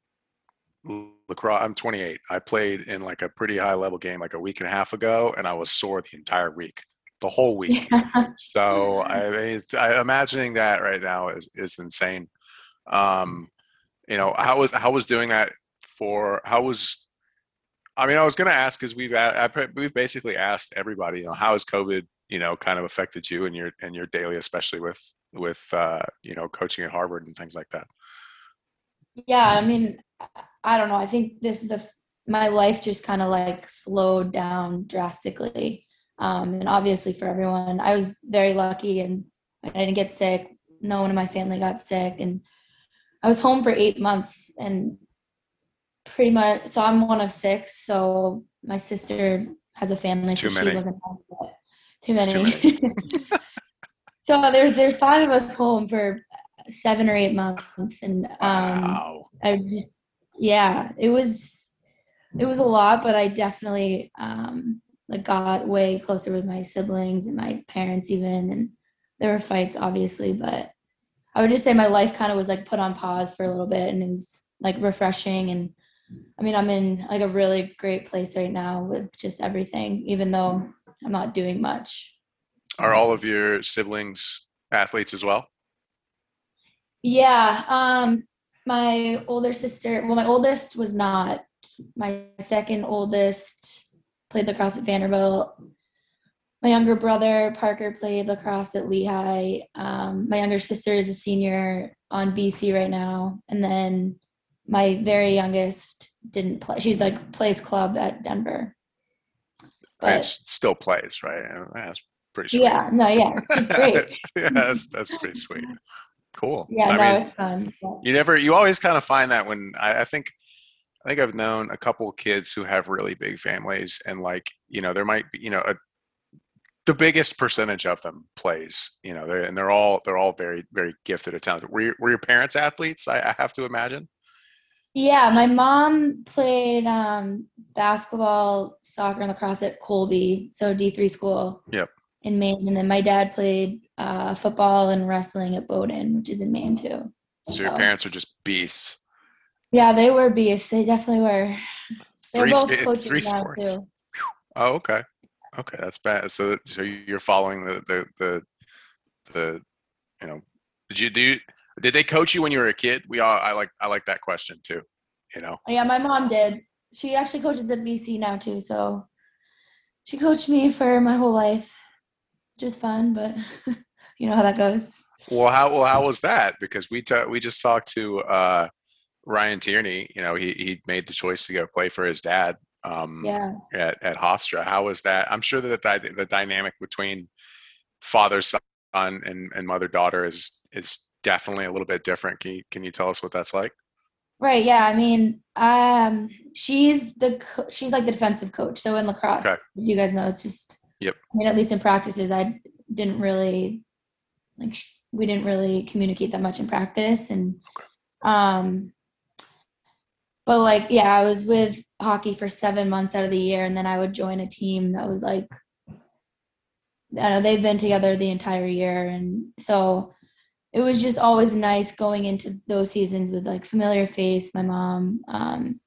lacrosse. I'm 28. I played in like a pretty high level game like a week and a half ago, and I was sore the entire week, the whole [laughs] week. Yeah. So I, mean, I imagining that right now is is insane. Um, you know, how was how was doing that for how was I mean, I was going to ask because we've we've basically asked everybody, you know, how has COVID, you know, kind of affected you and your and your daily, especially with with uh, you know coaching at Harvard and things like that. Yeah, I mean, I don't know. I think this is the my life just kind of like slowed down drastically, um, and obviously for everyone, I was very lucky and I didn't get sick. No one in my family got sick, and I was home for eight months and pretty much so i'm one of six so my sister has a family too so many. she home too many, too many. [laughs] so there's there's five of us home for seven or eight months and um wow. i just yeah it was it was a lot but i definitely um like got way closer with my siblings and my parents even and there were fights obviously but i would just say my life kind of was like put on pause for a little bit and is like refreshing and I mean, I'm in like a really great place right now with just everything, even though I'm not doing much. Are all of your siblings athletes as well? Yeah. Um, my older sister, well, my oldest was not. My second oldest played lacrosse at Vanderbilt. My younger brother Parker played lacrosse at Lehigh. Um, my younger sister is a senior on BC right now, and then my very youngest didn't play. She's like plays club at Denver. But, and still plays, right? That's pretty sweet. Yeah, no, yeah, she's great. [laughs] yeah, that's that's pretty sweet. Cool. Yeah, I no, mean, it's fun. Yeah. You never, you always kind of find that when I, I think, I think I've known a couple kids who have really big families, and like you know, there might be you know a, the biggest percentage of them plays. You know, they're, and they're all they're all very very gifted at talented. Were your, were your parents athletes? I, I have to imagine. Yeah, my mom played um, basketball, soccer, and lacrosse at Colby, so D three school. Yep. In Maine, and then my dad played uh, football and wrestling at Bowdoin, which is in Maine too. So, so your parents are just beasts. Yeah, they were beasts. They definitely were. They're three, both coaches three sports. Too. Oh, okay. Okay, that's bad. So, so you're following the the the, the you know, did you do? Did they coach you when you were a kid? We all I like I like that question too. You know. Yeah, my mom did. She actually coaches at BC now too, so she coached me for my whole life. Just fun, but [laughs] you know how that goes. Well, how well how was that? Because we t- we just talked to uh, Ryan Tierney. You know, he he made the choice to go play for his dad. Um, yeah. At at Hofstra, how was that? I'm sure that the, the dynamic between father son and and mother daughter is is definitely a little bit different. Can you can you tell us what that's like? Right. Yeah. I mean, um, she's the co- she's like the defensive coach. So in lacrosse, okay. you guys know, it's just. Yep. I mean, at least in practices, I didn't really like we didn't really communicate that much in practice, and okay. um, but like yeah, I was with hockey for seven months out of the year, and then I would join a team that was like. I know they've been together the entire year, and so it was just always nice going into those seasons with like familiar face, my mom. Um,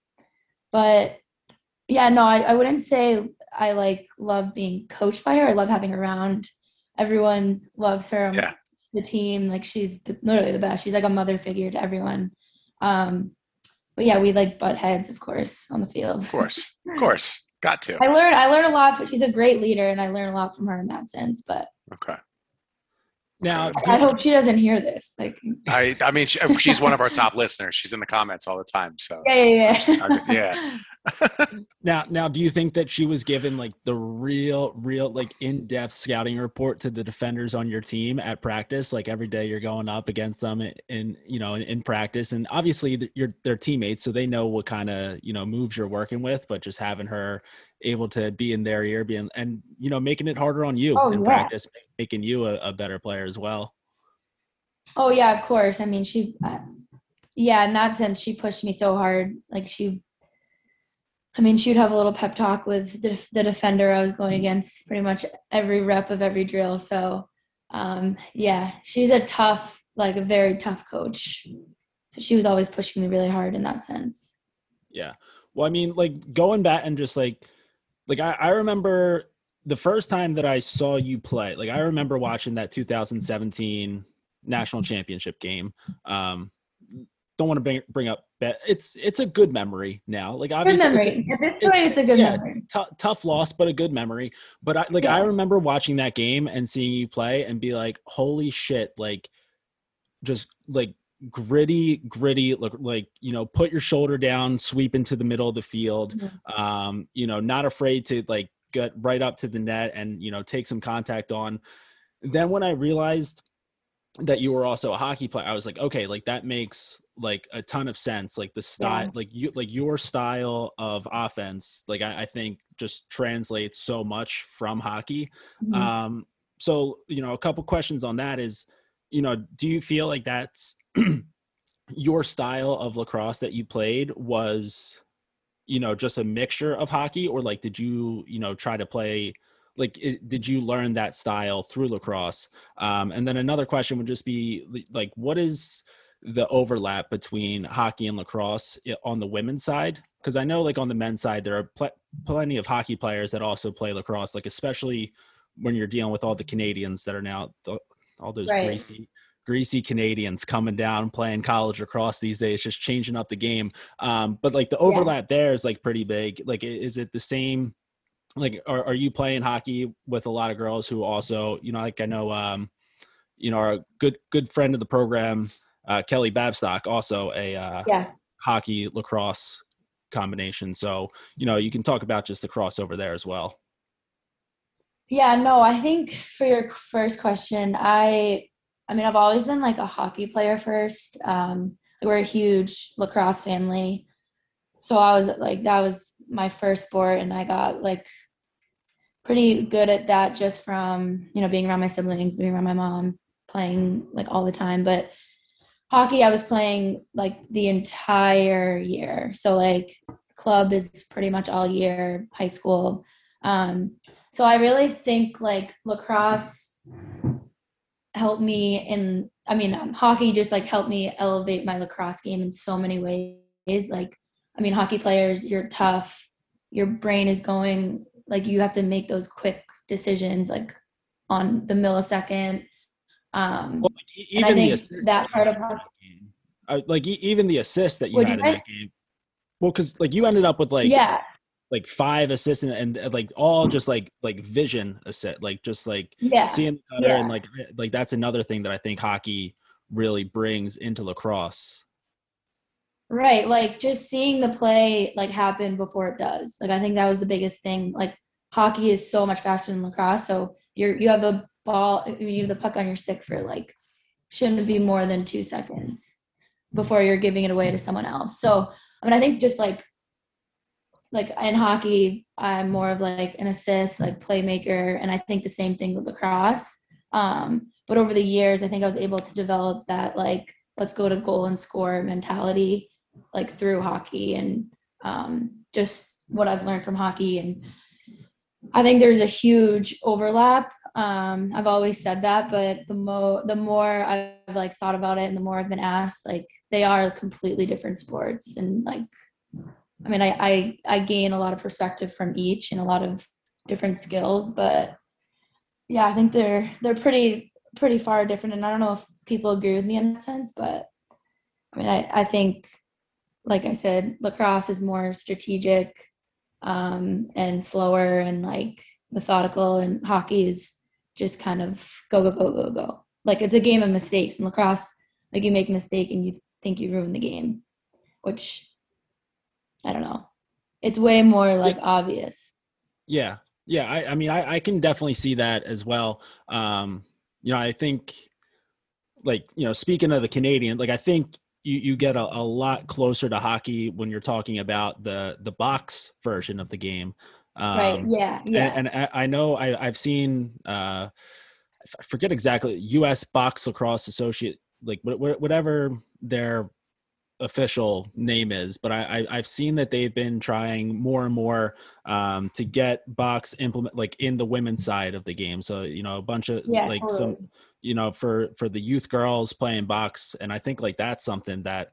but yeah, no, I, I wouldn't say I like love being coached by her. I love having her around. Everyone loves her. Yeah. The team, like she's the, literally the best. She's like a mother figure to everyone. Um, but yeah, we like butt heads, of course, on the field. Of course, of course, got to. I learned. I learned a lot. She's a great leader, and I learned a lot from her in that sense. But okay. Now, I hope she doesn't hear this. Like, I, I mean, she, oh, she's one of our top listeners. She's in the comments all the time. So yeah, yeah, yeah. yeah. [laughs] now, now, do you think that she was given like the real, real, like in-depth scouting report to the defenders on your team at practice? Like every day you're going up against them in, in you know, in, in practice, and obviously you're their teammates, so they know what kind of you know moves you're working with. But just having her able to be in their ear, being and you know making it harder on you oh, in yeah. practice, making you a, a, better player as well. Oh yeah, of course. I mean, she, uh, yeah, in that sense, she pushed me so hard. Like she, I mean, she would have a little pep talk with the, the defender I was going against pretty much every rep of every drill. So, um, yeah, she's a tough, like a very tough coach. So she was always pushing me really hard in that sense. Yeah. Well, I mean, like going back and just like like I, I remember the first time that I saw you play, like I remember watching that 2017 national championship game. Um, don't want to bring bring up bet. It's it's a good memory now. Like obviously, good memory. It's, At this point, it's, it's a good yeah, memory. T- tough loss, but a good memory. But I like yeah. I remember watching that game and seeing you play and be like, holy shit! Like, just like gritty, gritty, look like, you know, put your shoulder down, sweep into the middle of the field. Mm-hmm. Um, you know, not afraid to like get right up to the net and, you know, take some contact on. Then when I realized that you were also a hockey player, I was like, okay, like that makes like a ton of sense. Like the style, yeah. like you, like your style of offense, like I, I think just translates so much from hockey. Mm-hmm. Um, so, you know, a couple questions on that is, you know, do you feel like that's [clears throat] your style of lacrosse that you played was, you know, just a mixture of hockey, or like did you, you know, try to play? Like, it, did you learn that style through lacrosse? Um, and then another question would just be like, what is the overlap between hockey and lacrosse on the women's side? Because I know, like on the men's side, there are pl- plenty of hockey players that also play lacrosse. Like, especially when you're dealing with all the Canadians that are now all those right. greasy greasy Canadians coming down playing college lacrosse these days, just changing up the game. Um, but like the overlap yeah. there is like pretty big. Like, is it the same like are, are you playing hockey with a lot of girls who also you know like i know um you know our good good friend of the program uh kelly babstock also a uh yeah hockey lacrosse combination so you know you can talk about just the crossover there as well yeah no i think for your first question i i mean i've always been like a hockey player first um we're a huge lacrosse family. So i was like that was my first sport and i got like pretty good at that just from you know being around my siblings being around my mom playing like all the time. But hockey i was playing like the entire year. So like club is pretty much all year high school. Um so i really think like lacrosse helped me in i mean um, hockey just like helped me elevate my lacrosse game in so many ways like i mean hockey players you're tough your brain is going like you have to make those quick decisions like on the millisecond um well, even I think that part of uh, like even the assist that you had you in that game well because like you ended up with like yeah like five assists and, and, and, like all just like like vision assist like just like yeah seeing the cutter yeah. and like eh, like that's another thing that i think hockey really brings into lacrosse right like just seeing the play like happen before it does like i think that was the biggest thing like hockey is so much faster than lacrosse. So you're you have the ball, you have the puck on your stick for like shouldn't be more than two seconds before you're giving it away to someone else. So I mean, I think just like like in hockey, I'm more of like an assist, like playmaker, and I think the same thing with lacrosse. Um, but over the years, I think I was able to develop that like let's go to goal and score mentality, like through hockey and um, just what I've learned from hockey and I think there's a huge overlap. Um, I've always said that, but the more the more I've like thought about it, and the more I've been asked, like they are completely different sports, and like, I mean, I I, I gain a lot of perspective from each and a lot of different skills, but yeah, I think they're they're pretty pretty far different, and I don't know if people agree with me in that sense, but I mean, I I think, like I said, lacrosse is more strategic um, and slower and like methodical. And hockey is just kind of go, go, go, go, go. Like it's a game of mistakes. And lacrosse, like you make a mistake and you think you ruin the game, which I don't know. It's way more like yeah. obvious. Yeah. Yeah. I, I mean, I, I can definitely see that as well. Um, you know, I think like, you know, speaking of the Canadian, like I think you, you get a, a lot closer to hockey when you're talking about the the box version of the game. Um, right. Yeah. Yeah. And, and I know I, I've seen uh, I forget exactly U.S. Box Lacrosse Associate like whatever their official name is, but I, I have seen that they've been trying more and more um, to get box implement like in the women's side of the game. So you know a bunch of yeah, like totally. some you know for for the youth girls playing box and i think like that's something that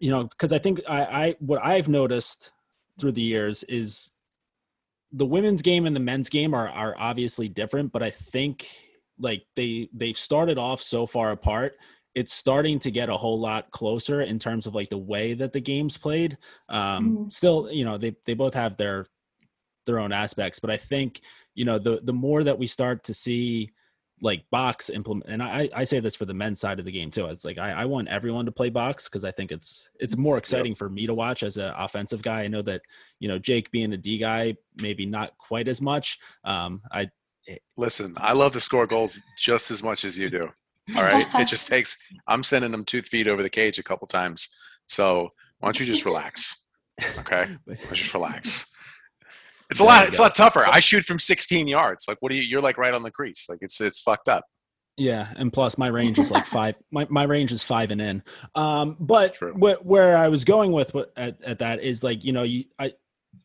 you know because i think i i what i've noticed through the years is the women's game and the men's game are are obviously different but i think like they they've started off so far apart it's starting to get a whole lot closer in terms of like the way that the game's played um mm-hmm. still you know they they both have their their own aspects but i think you know the the more that we start to see like box implement and I, I say this for the men's side of the game too it's like i, I want everyone to play box because i think it's it's more exciting yep. for me to watch as an offensive guy i know that you know jake being a d guy maybe not quite as much um i eh listen i love to score goals just as much as you do all right it just [laughs] takes i'm sending them two feet over the cage a couple times so why don't you just relax okay [laughs] let's just relax [laughs] it's a lot. It's a lot tougher. I shoot from 16 yards. Like, what do you? You're like right on the crease. Like, it's it's fucked up. Yeah, and plus my range is like five. My my range is five and in. Um, but wh- where I was going with what, at at that is like you know you I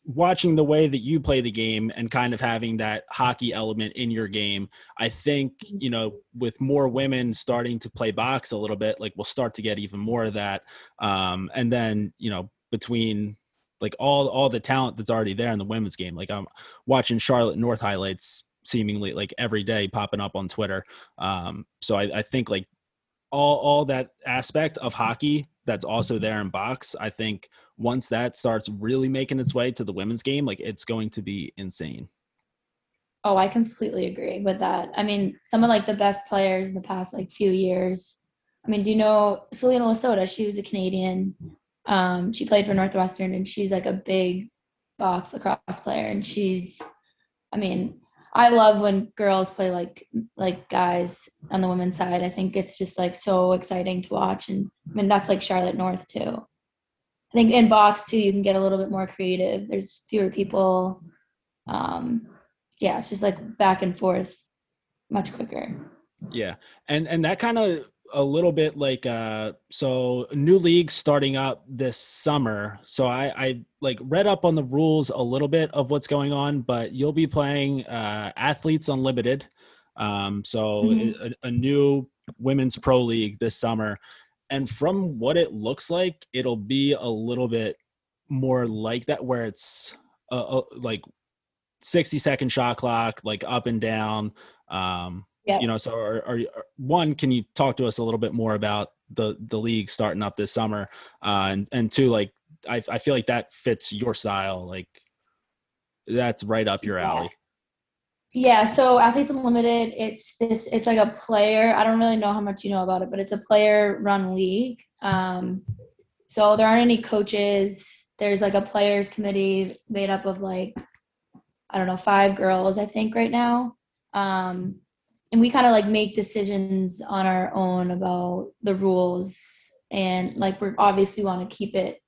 watching the way that you play the game and kind of having that hockey element in your game. I think you know with more women starting to play box a little bit, like we'll start to get even more of that. Um, and then you know between like all all the talent that's already there in the women's game. Like I'm watching Charlotte North highlights seemingly like every day popping up on Twitter. Um, so I, I think like all all that aspect of hockey that's also there in box. I think once that starts really making its way to the women's game, like it's going to be insane. Oh, I completely agree with that. I mean, some of like the best players in the past like few years. I mean, do you know Selena Lasota? She was a Canadian. Um, she played for Northwestern, and she's like a big box lacrosse player, and she's, I mean, I love when girls play like like guys on the women's side. I think it's just like so exciting to watch, and I mean that's like Charlotte North too. I think in box too, you can get a little bit more creative. There's fewer people. Um, yeah, it's just like back and forth, much quicker. Yeah, and and that kind of a little bit like uh so new league starting up this summer. So i i like read up on the rules a little bit of what's going on but you'll be playing uh athletes unlimited. Um so mm-hmm. a, a, new women's pro league this summer. And from what it looks like it'll be a little bit more like that where it's uh, uh like 60 second shot clock like up and down. Um yeah. You know, so are, are, are, one, can you talk to us a little bit more about the the league starting up this summer, uh, and and two, like I I feel like that fits your style, like that's right up your alley. Yeah, so Athletes Unlimited, it's this it's like a player. I don't really know how much you know about it, but it's a player run league. Um, so there aren't any coaches. There's like a players committee made up of like I don't know, five girls, I think, right now. Um, and we kind of like make decisions on our own about the rules and like we're obviously want to keep it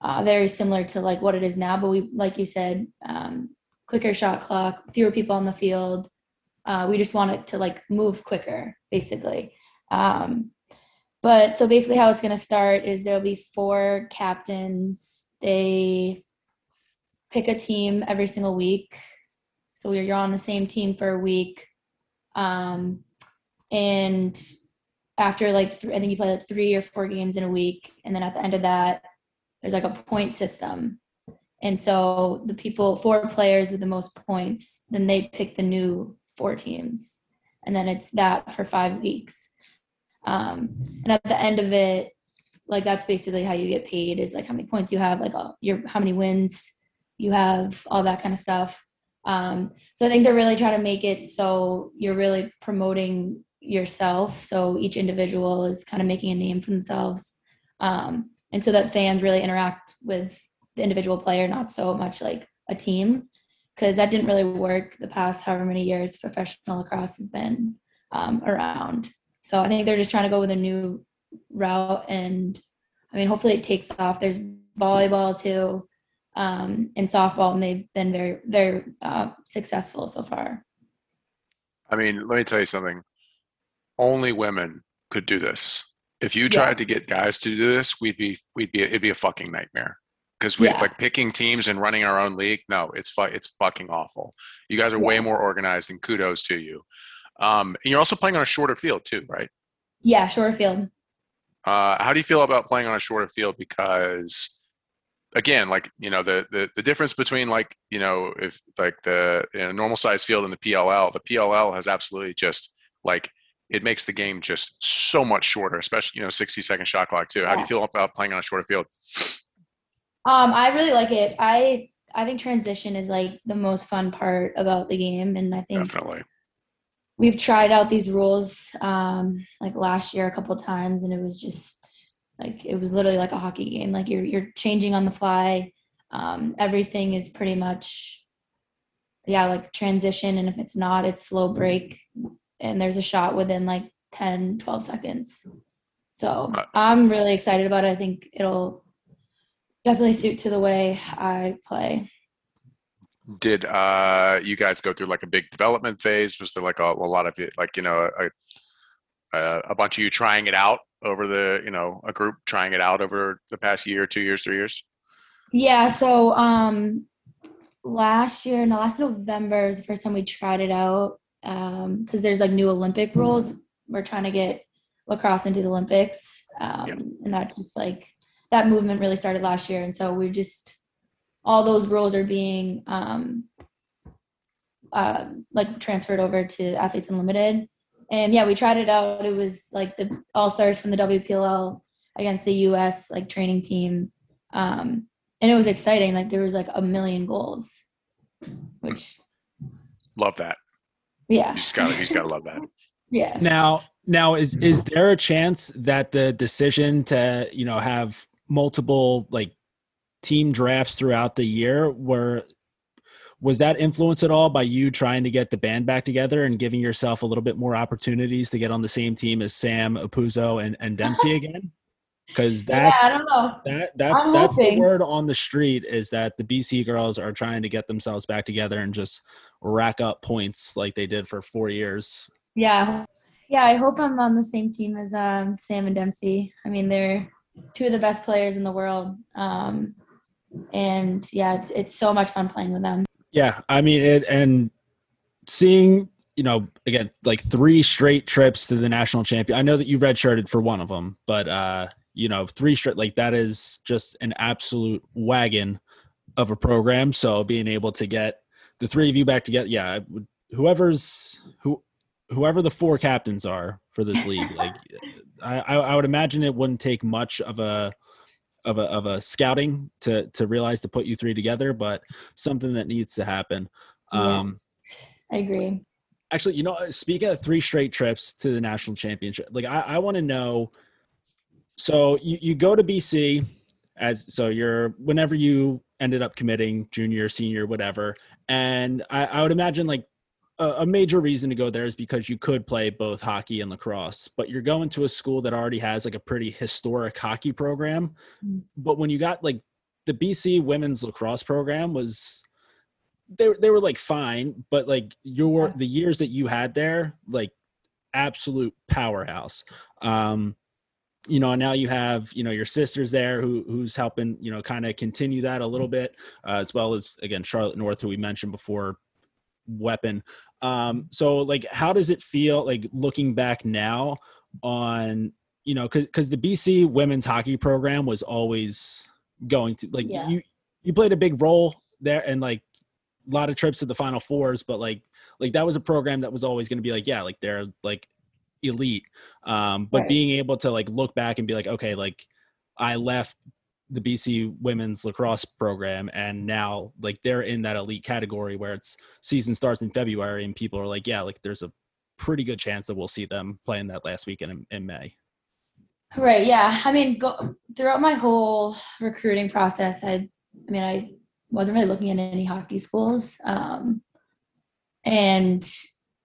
uh, very similar to like what it is now but we like you said um, quicker shot clock fewer people on the field. Uh, we just want it to like move quicker basically. Um, but so basically how it's going to start is there'll be four captains. They pick a team every single week. So you're on the same team for a week um, and after like th- I think you play like three or four games in a week, and then at the end of that, there's like a point system. And so the people, four players with the most points, then they pick the new four teams, and then it's that for five weeks. Um, and at the end of it, like that's basically how you get paid is like how many points you have, like all, your how many wins you have, all that kind of stuff. Um, so I think they're really trying to make it so you're really promoting yourself. So each individual is kind of making a name for themselves. Um, and so that fans really interact with the individual player, not so much like a team, because that didn't really work the past however many years professional lacrosse has been um, around. So I think they're just trying to go with a new route. And I mean, hopefully it takes off. There's volleyball too um, in softball, and they've been very, very uh, successful so far. I mean, let me tell you something. Only women could do this. If you tried yeah. to get guys to do this, we'd be, we'd be, it'd be a fucking nightmare. Because we yeah. like picking teams and running our own league. No, it's fu- it's fucking awful. You guys are yeah. way more organized, and kudos to you. Um, and you're also playing on a shorter field too, right? Yeah, shorter field. Uh, how do you feel about playing on a shorter field? Because again, like you know, the the the difference between like you know if like the you know, normal size field and the PLL, the PLL has absolutely just like it makes the game just so much shorter, especially you know 60 second shot clock too. How do you feel about playing on a shorter field? Um, I really like it. I I think transition is like the most fun part about the game, and I think definitely we've tried out these rules um, like last year a couple times, and it was just like it was literally like a hockey game. Like you're you're changing on the fly. Um, everything is pretty much yeah, like transition and if it's not, it's slow break and there's a shot within like 10, 12 seconds. So I'm really excited about it. I think it'll definitely suit to the way I play. Did uh, you guys go through like a big development phase? Was there like a, a lot of like you know, a, a, a bunch of you trying it out over the you know a group trying it out over the past year two years three years? Yeah so um last year no last november is the first time we tried it out um because there's like new olympic rules. We're trying to get lacrosse into the olympics um yeah. and that just like that movement really started last year and so we're just all those rules are being um uh, like transferred over to athletes unlimited and yeah, we tried it out. It was like the all stars from the WPLL against the U.S. like training team, um, and it was exciting. Like there was like a million goals, which love that. Yeah, you just gotta, you just gotta love that. [laughs] Yeah. Now, now is is there a chance that the decision to you know have multiple like team drafts throughout the year were was that influenced at all by you trying to get the band back together and giving yourself a little bit more opportunities to get on the same team as Sam Apuzzo and, and [laughs] Dempsey again? Because that's yeah, that that's I'm that's hoping. the word on the street is that the BC girls are trying to get themselves back together and just rack up points like they did for four years. Yeah, yeah. I hope I'm on the same team as um, Sam and Dempsey. I mean, they're two of the best players in the world. Um, and yeah, it's, it's so much fun playing with them. Yeah, I mean it, and seeing you know again like three straight trips to the national champion. I know that you redshirted for one of them, but uh, you know three straight like that is just an absolute wagon of a program. So being able to get the three of you back together, yeah, whoever's who whoever the four captains are for this league, like I, I would imagine it wouldn't take much of a of a of a scouting to to realize to put you three together, but something that needs to happen. Yeah, um, I agree. Actually, you know, speaking of three straight trips to the national championship, like I, I want to know. So you, you go to BC as so you're whenever you ended up committing junior, senior, whatever, and I, I would imagine like a, major reason to go there is because you could play both hockey and lacrosse, but you're going to a school that already has like a pretty historic hockey program. Mm. But when you got like the BC women's lacrosse program was they they were like fine, but like your the years that you had there, like absolute powerhouse. Um, you know, now you have you know your sisters there who who's helping you know kind of continue that a little bit, uh, as well as again Charlotte North, who we mentioned before, weapon. Um, so like, how does it feel like looking back now on, you know, cause, cause the BC women's hockey program was always going to like, yeah. you, you played a big role there and like a lot of trips to the final fours, but like, like that was a program that was always going to be like, yeah, like they're like elite. Um, but right. being able to like look back and be like, okay, like I left the BC women's lacrosse program and now like they're in that elite category where it's season starts in February and people are like yeah like there's a pretty good chance that we'll see them playing that last weekend in, in May. Right. Yeah. I mean, go, throughout my whole recruiting process, I, I mean, I wasn't really looking at any hockey schools, um, and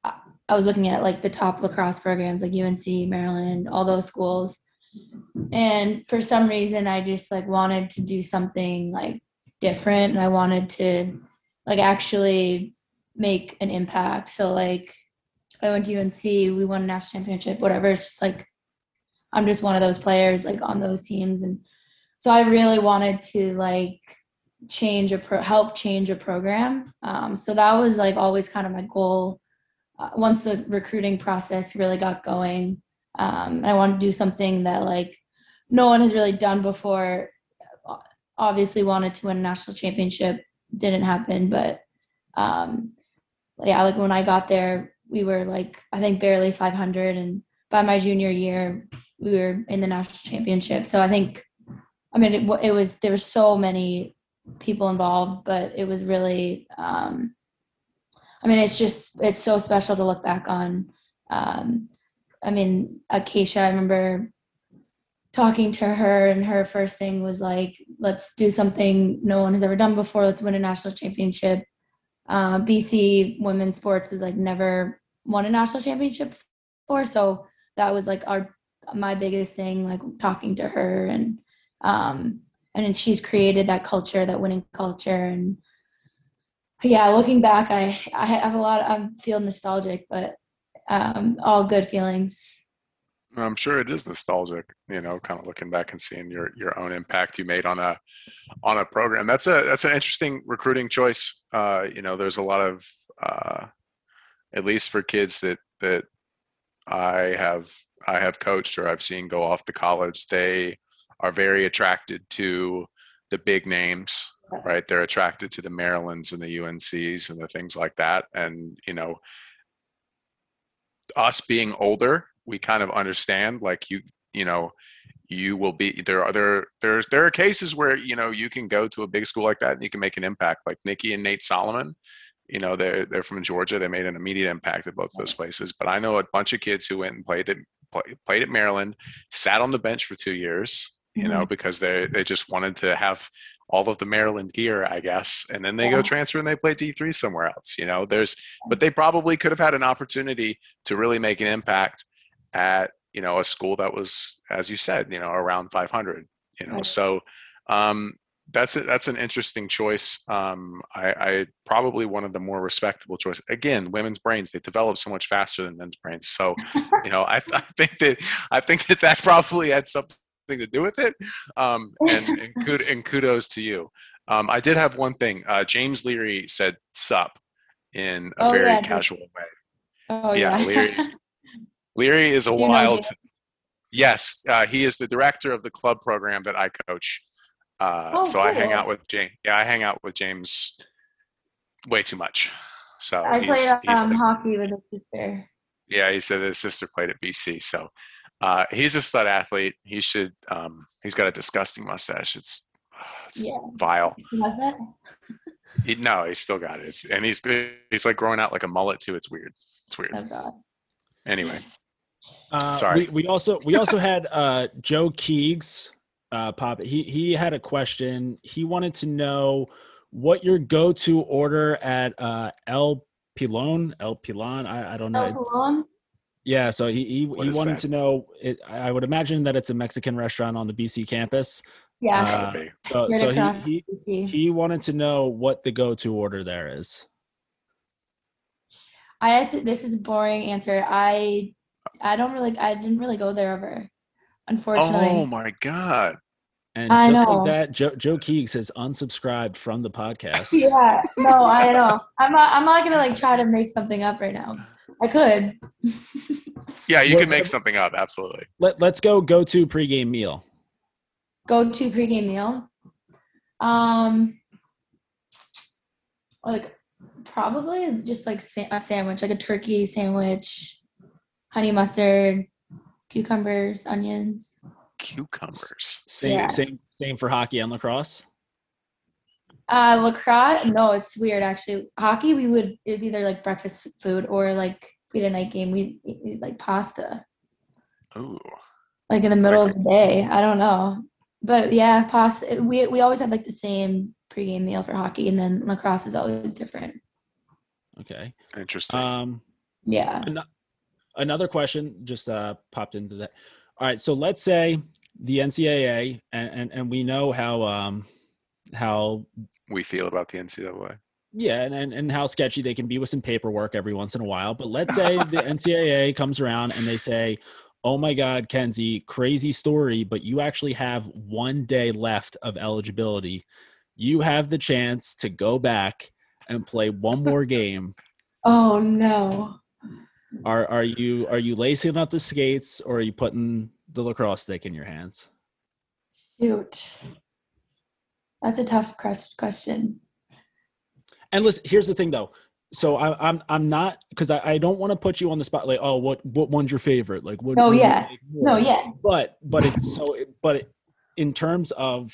I was looking at like the top lacrosse programs like UNC, Maryland, all those schools and for some reason i just like wanted to do something like different and i wanted to like actually make an impact. So like i went to unc we won a national championship whatever it's just like i'm just one of those players like on those teams. And so i really wanted to like change a pro help change a program. Um, so that was like always kind of my goal uh, once the recruiting process really got going um, I want to do something that like no one has really done before. Obviously, wanted to win a national championship, didn't happen, but um, yeah, like when I got there, we were like I think barely 500, and by my junior year, we were in the national championship. So I think, I mean, it, it was there were so many people involved, but it was really, um, I mean, it's just it's so special to look back on. Um, I mean, Acacia, I remember talking to her, and her first thing was like, let's do something no one has ever done before. Let's win a national championship. Uh, BC women's sports has like never won a national championship before. So that was like our my biggest thing, like talking to her and um and she's created that culture, that winning culture. And yeah, looking back, I I have a lot. Of, I feel nostalgic, but um, all good feelings. I'm sure it is nostalgic, you know, kind of looking back and seeing your your own impact you made on a on a program. That's a that's an interesting recruiting choice. Uh, you know, there's a lot of uh, at least for kids that that I have I have coached or I've seen go off to college, they are very attracted to the big names, right? They're attracted to the Marylands and the UNCs and the things like that. And, you know, us being older, we kind of understand like you, you know, you will be there are there there's there are cases where you know you can go to a big school like that and you can make an impact. Like nikki and nate solomon you know they're they're from georgia. They made an immediate impact at both those places. But i know a bunch of kids who went and played at played at maryland sat on the bench for two years you mm-hmm. know because they they just wanted to have all of the maryland gear i guess and then they yeah. go transfer and they play d3 somewhere else you know? There's but they probably could have had an opportunity to really make an impact at you know a school that was as you said you know around 500 you know? Right. so um, that's a, that's an interesting choice. Um, I, I, probably one of the more respectable choices again women's brains they develop so much faster than men's brains. So [laughs] you know I, I, think that i think that that probably had something to do with it um, and, [laughs] and, kud- and, kudos to you um, i did have one thing uh, james leary said sup in a oh, very yeah, casual way oh yeah, yeah. leary [laughs] Leary is a wild. Yes, uh, he is the director of the club program that I coach. Uh, oh, so cool. I hang out with James. Yeah, I hang out with James way too much. So I he's, he's um, the, hockey with his sister. Yeah, he said his sister played at BC. So uh, he's a stud athlete. He should. Um, he's got a disgusting mustache. It's, [sighs] it's yeah. vile. he, no, he's still got it. It's, and he's he's like growing out like a mullet too. It's weird. It's weird. Oh, God. anyway, uh, Sorry. We, we, also we also [laughs] had uh, Joe Keegs uh, pop. He he had a question. He wanted to know what your go-to order at uh, El Pelon. El Pelon. I, I don't know. El Pelon. Yeah, so he he, he wanted that? to know. It, I would imagine that it's a Mexican restaurant on the BC campus. Yeah. Uh, so, so he, he, he wanted to know what the go-to order there is. I have to. This is a boring answer. I I don't really. I didn't really go there ever, unfortunately. Oh my god! And I just know. like that, Joe, Joe Keegs has unsubscribed from the [laughs] podcast. yeah, no, I know. I'm not. I'm not gonna like try to make something up right now. I could. yeah, you can make something up. Absolutely. Let Let's go. Go to pregame meal. Go to pregame meal. Um, like probably just like a sandwich, like a turkey sandwich honey mustard, cucumbers, onions. Cucumbers. Same, yeah. same, same for hockey and lacrosse. Uh, lacrosse, no, it's weird actually. Hockey, we would it was either like breakfast food or like we had a night game. We eat like pasta. Ooh. Like in the middle of the day, I don't know, but yeah, pasta. We we always have like the same pregame meal for hockey, and then lacrosse is always different. Okay. Interesting. Um. Yeah another question just uh, popped into that. All right, so let's say the NCAA, and, and, and we know how um, how we feel about the NCAA. Yeah, and, and, and how sketchy they can be with some paperwork every once in a while. But let's say [laughs] the NCAA comes around and they say, oh my God, Kenzie, crazy story, but you actually have one day left of eligibility. You have the chance to go back and play one more game. Oh no. Are are you are you lacing up the skates or are you putting the lacrosse stick in your hands? Shoot, that's a tough question. And listen, here's the thing though. So I, am I'm, I'm not because I, I don't want to put you on the spot like oh what what one's your favorite like what oh yeah no yeah but but it's so but it, in terms of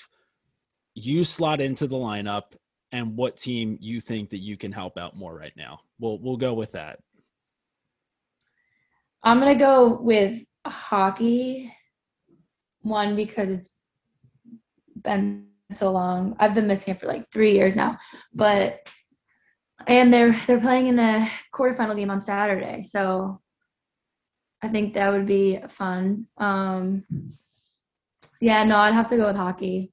you slot into the lineup and what team you think that you can help out more right now we'll we'll go with that I'm gonna go with hockey. One because it's been so long. I've been missing it for like three years now, but and they're they're playing in a quarterfinal game on Saturday, so I think that would be fun. Um, yeah, no, I'd have to go with hockey.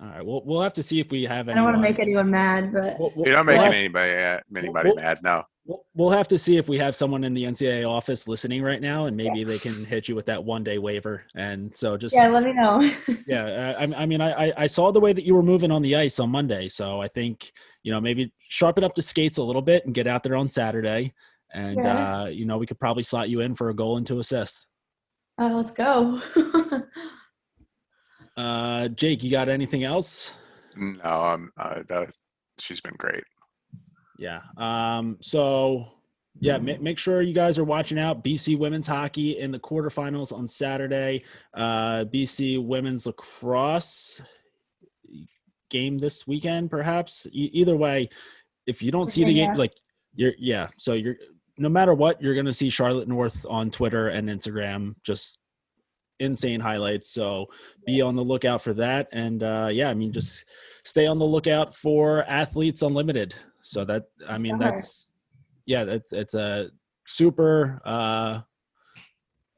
All right, we'll we'll have to see if we have. Any I don't want to make anyone mad, but we'll, we'll, You're not making we'll anybody uh, anybody mad. No, We'll have to see if we have someone in the NCAA office listening right now, and maybe yeah. they can hit you with that one day waiver. And so just yeah, let me know. [laughs] yeah, I, I mean, I I saw the way that you were moving on the ice on Monday, so I think you know maybe sharpen up the skates a little bit and get out there on Saturday, and yeah. uh, you know we could probably slot you in for a goal and two assists. Uh, let's go. [laughs] uh, Jake, you got anything else? No, um, uh, that, she's been great. Yeah. Um, so yeah, make sure you guys are watching out. BC women's hockey in the quarterfinals on Saturday. Uh, BC women's lacrosse game this weekend, perhaps. E- either way, if you don't see the game, like you're, yeah. So you're no matter what, you're going to see Charlotte North on Twitter and Instagram. Just insane highlights. So be on the lookout for that. And uh, yeah, I mean, just stay on the lookout for Athletes Unlimited. So that I mean, that's yeah, that's it's a super. Uh,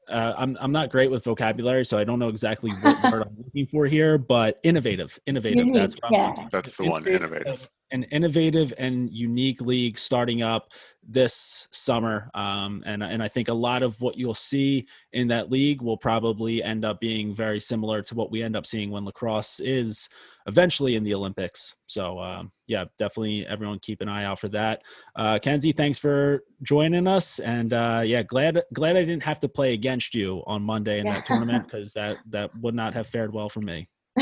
uh, I'm I'm not great with vocabulary, so I don't know exactly what word I'm [laughs] looking for here. But innovative, innovative. Unique, that's yeah. that's the one. Innovative. An innovative and unique league starting up this summer, um, and and I think a lot of what you'll see in that league will probably end up being very similar to what we end up seeing when lacrosse is eventually in the Olympics. So um, yeah, definitely everyone keep an eye out for that. Uh, Kenzie, thanks for joining us, and uh, yeah, glad glad I didn't have to play against you on Monday in yeah. that [laughs] tournament because that that would not have fared well for me. [laughs]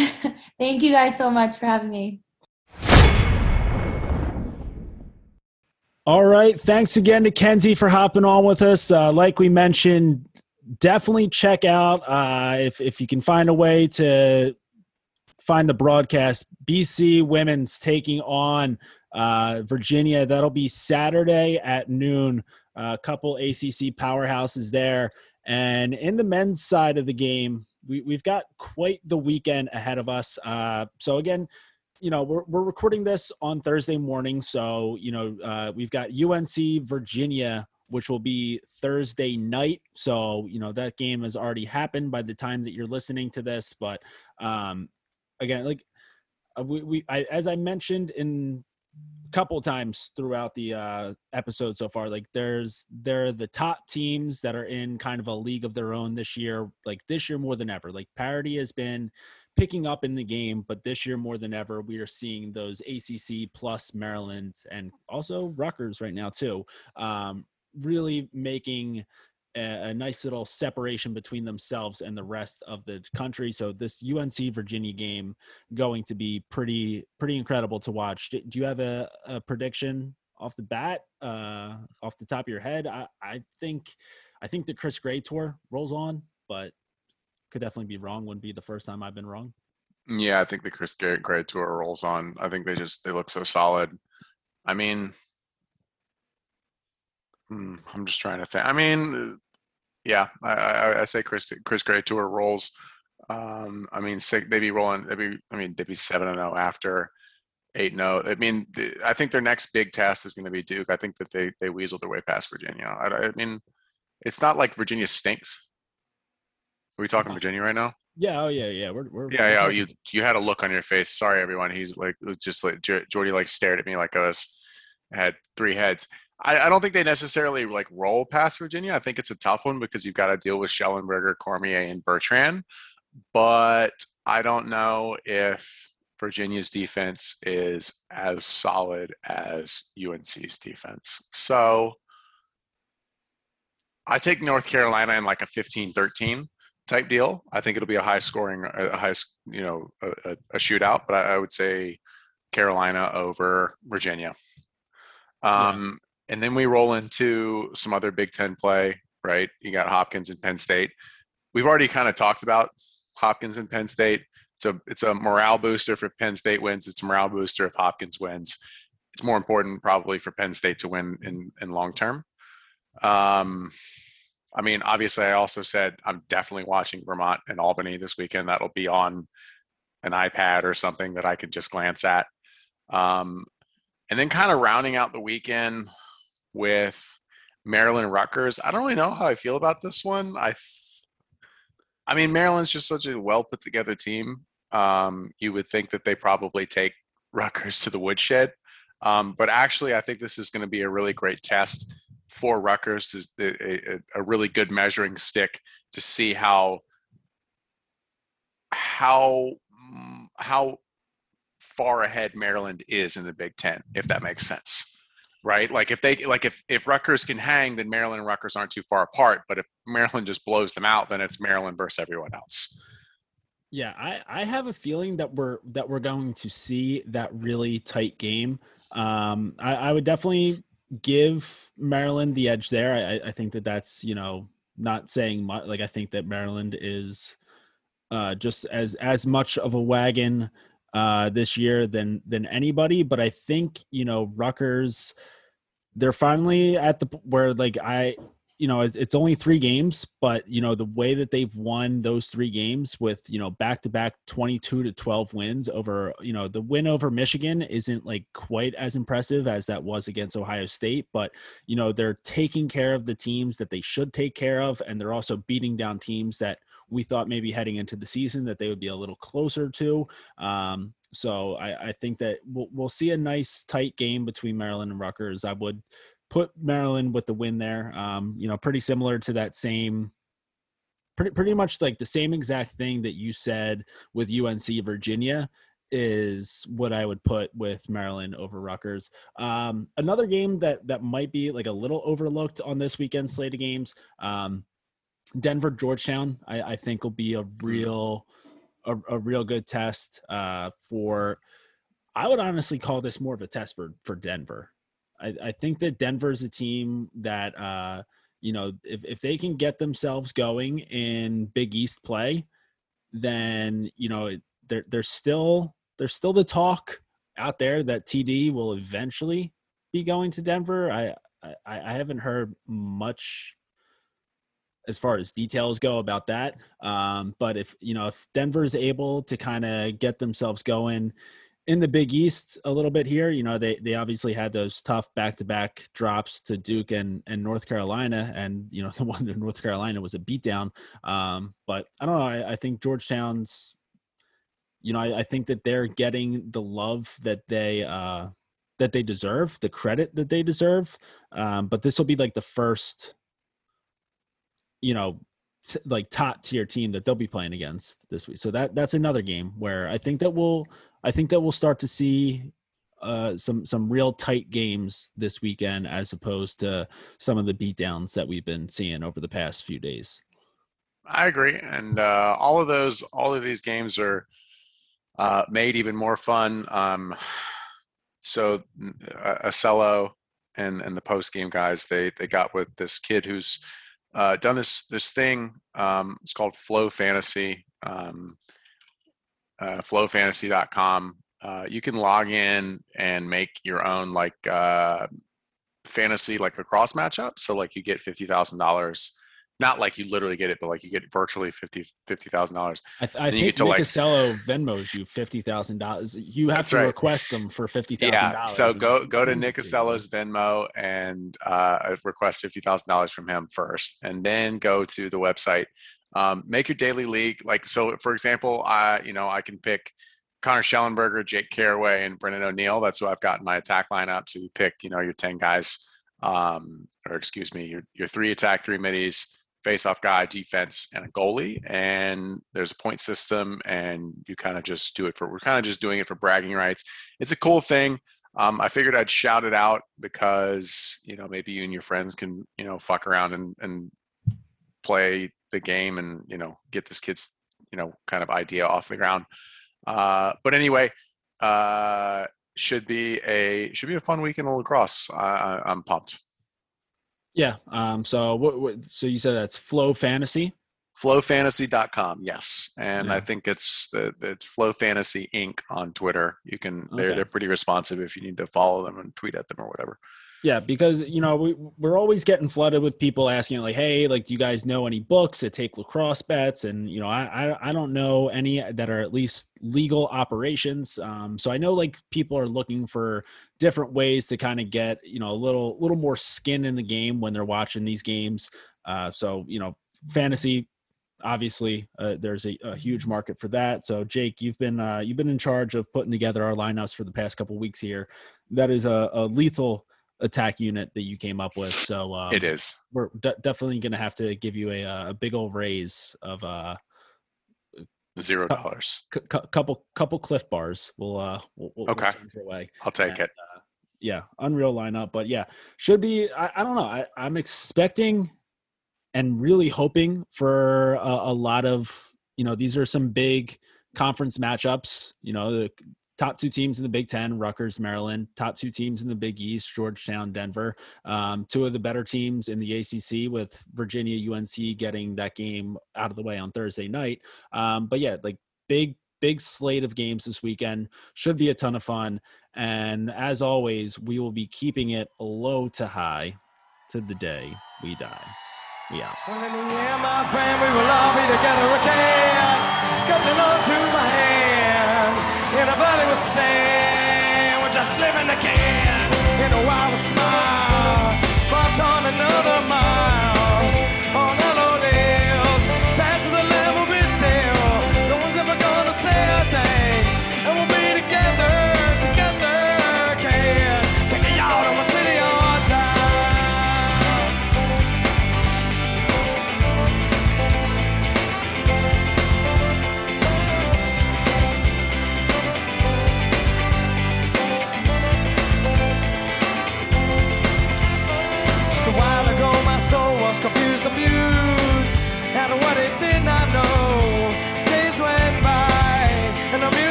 Thank you guys so much for having me. All right. Thanks again to Kenzie for hopping on with us. Uh, like we mentioned, definitely check out uh, if if you can find a way to find the broadcast. BC women's taking on uh, Virginia. That'll be Saturday at noon. A couple ACC powerhouses there. And in the men's side of the game, we, we've got quite the weekend ahead of us. Uh, so, again, you know, we're, we're recording this on Thursday morning. So, you know, uh, we've got UNC Virginia, which will be Thursday night. So, you know, that game has already happened by the time that you're listening to this. But um, again, like uh, we, we I, as I mentioned in a couple times throughout the uh, episode so far, like there's they're the top teams that are in kind of a league of their own this year. Like this year more than ever. Like parity has been picking up in the game, but this year more than ever, we are seeing those ACC plus Maryland and also Rutgers right now too, um, really making a, a, nice little separation between themselves and the rest of the country. So this UNC Virginia game going to be pretty pretty incredible to watch. Do, do you have a, a, prediction off the bat, uh, off the top of your head? I, I think I think the Chris Gray tour rolls on, but could definitely be wrong. Wouldn't be the first time I've been wrong. Yeah, I think the Chris Gray tour rolls on. I think they just they look so solid. I mean, Hmm, I'm just trying to think. I mean, yeah, I, I, I say Chris Chris Gray tour rolls. Um, I mean, they'd be rolling. They'd be. I mean, they'd be seven and zero oh after eight zero. Oh. I mean, the, I think their next big test is going to be Duke. I think that they they weasel their way past Virginia. I, I mean, it's not like Virginia stinks. Are we talking Virginia right now? Yeah. Oh, yeah. Yeah. We're, we're yeah. Yeah. You you had a look on your face. Sorry, everyone. He's like just like Jordy like stared at me like I was had three heads. I, I, don't think they necessarily like roll past Virginia. I think it's a tough one because you've got to deal with Shellenberger, Cormier, and Bertrand. But I don't know if Virginia's defense is as solid as UNC's defense. So I take North Carolina in like a 15-13 type deal. I think it'll be a high scoring, a high, you know, a, a shootout. But I, I, would say Carolina over Virginia. Um, and then we roll into some other Big Ten play, right? You got Hopkins and Penn State. We've already kind of talked about Hopkins and Penn State. It's a it's a morale booster if Penn State wins. It's a morale booster if Hopkins wins. It's more important probably for Penn State to win in in long term. Um, I mean, obviously, I also said I'm definitely watching Vermont and Albany this weekend. That'll be on an iPad or something that I could just glance at. Um, and then kind of rounding out the weekend, with Maryland Rutgers. I don't really know how I feel about this one. I, I mean, Maryland's just such a well put together team. Um, you would think that they probably take Rutgers to the woodshed, um, but actually, I think this is going to be a really great test for Rutgers, is a, a, really good measuring stick to see how how how far ahead Maryland is in the Big Ten, if that makes sense right? Like if they like if if Rutgers can hang, then Maryland and Rutgers aren't too far apart. But if Maryland just blows them out, then it's Maryland versus everyone else. Yeah, I, I have a feeling that we're that we're going to see that really tight game. Um, I, I would definitely give Maryland the edge there. I, I think that that's you know not saying much. Like I think that Maryland is uh, just as as much of a wagon uh, this year than than anybody. But I think you know Rutgers, they're finally at the where like I you know it's, it's only three games but you know the way that they've won those three games with you know back to back 22 to 12 wins over you know the win over michigan isn't like quite as impressive as that was against ohio state but you know they're taking care of the teams that they should take care of and they're also beating down teams that we thought maybe heading into the season that they would be a little closer to um, so I, I think that we'll, we'll see a nice tight game between maryland and rutgers i would put Maryland with the win there. Um, you know, pretty similar to that same, pretty pretty much like the same exact thing that you said with UNC Virginia is what I would put with Maryland over Rutgers. Um, another game that that might be like a little overlooked on this weekend slate of games. Um, Denver Georgetown, I, I, think will be a real a, a real good test uh, for. I would honestly call this more of a test for for Denver. I, I think that Denver is a team that uh, you know if, if they can get themselves going in Big East play, then you know there there's still there's still the talk out there that TD will eventually be going to Denver. I I, I haven't heard much as far as details go about that. Um, but if you know if Denver is able to kind of get themselves going in the Big East a little bit here. You know, they they obviously had those tough back to back drops to Duke and and North Carolina, and you know [laughs] the one in North Carolina was a beatdown. Um, but I don't know. I, I think Georgetown's. You know, I, I, think that they're getting the love that they uh, that they deserve, the credit that they deserve. Um, but this will be like the first, you know, t- like top tier team that they'll be playing against this week. So that that's another game where I think that we'll I think that we'll start to see uh, some some real tight games this weekend as opposed to some of the beatdowns that we've been seeing over the past few days. I agree, and uh, all of those, all of these games are uh, made even more fun. Um, so, uh, Acello and and the post game guys, they they got with this kid who's uh, done this this thing. Um, it's called Flow Fantasy. Um, uh, flowfantasy.com. Uh, you can log in and make your own like uh, fantasy like a lacrosse matchup. So like you get fifty thousand dollars. Not like you literally get it, but like you get virtually fifty fifty thousand dollars. I, th- I think Nick like, Venmos you fifty thousand dollars. You have to right. request them for fifty thousand dollars. Yeah, so go go to Nick Acello's Venmo and uh, request fifty thousand dollars from him first, and then go to the website um, make your daily league like so. For example, I you know I can pick Connor Shellenberger, Jake Carraway, and Brennan O'Neill. That's who I've got in my attack lineup. So you pick you know your ten guys, um, or excuse me, your your three attack, three middies, face-off guy, defense, and a goalie. And there's a point system, and you kind of just do it for. We're kind of just doing it for bragging rights. It's a cool thing. Um, I figured I'd shout it out because you know maybe you and your friends can you know fuck around and and play the game and you know get this kid's you know kind of idea off the ground. Uh, but anyway, uh, should be a should be a fun weekend of lacrosse. I, I'm pumped. Yeah. Um. So what, what? So you said that's Flow Fantasy. Flowfantasy.com. Yes, and yeah. I think it's the it's Flow Fantasy Inc. on Twitter. You can they're okay. they're pretty responsive if you need to follow them and tweet at them or whatever. Yeah, because you know we we're always getting flooded with people asking like, "Hey, like, do you guys know any books that take lacrosse bets?" And you know, I I, I don't know any that are at least legal operations. Um, so I know like people are looking for different ways to kind of get you know a little little more skin in the game when they're watching these games. Uh, so you know, fantasy obviously uh, there's a, a, huge market for that so jake you've been uh, you've been in charge of putting together our lineups for the past couple weeks here that is a, a lethal attack unit that you came up with. So um, it is. We're de- definitely going to have to give you a, uh, a big old raise of uh, zero dollars. C- c- couple couple Cliff bars. We'll uh we'll, we'll okay. We'll. I'll take and, it. Uh, yeah, unreal lineup, but yeah, should be. I, I don't know. I, I'm expecting and really hoping for a, a lot of you know these are some big conference matchups. You know, the top two teams in the Big Ten, Rutgers, Maryland. Top two teams in the Big East, Georgetown, Denver. Um, two of the better teams in the ACC, with Virginia, UNC getting that game out of the way on Thursday night. Um, but yeah, like big big slate of games this weekend. Should be a ton of fun. And as always, we will be keeping it low to high to the day we die. Yeah. Well, in the end, my friend, we will all be together again. Got your love to my hand. A stand. We're just living. In a wild smile. On another mile. On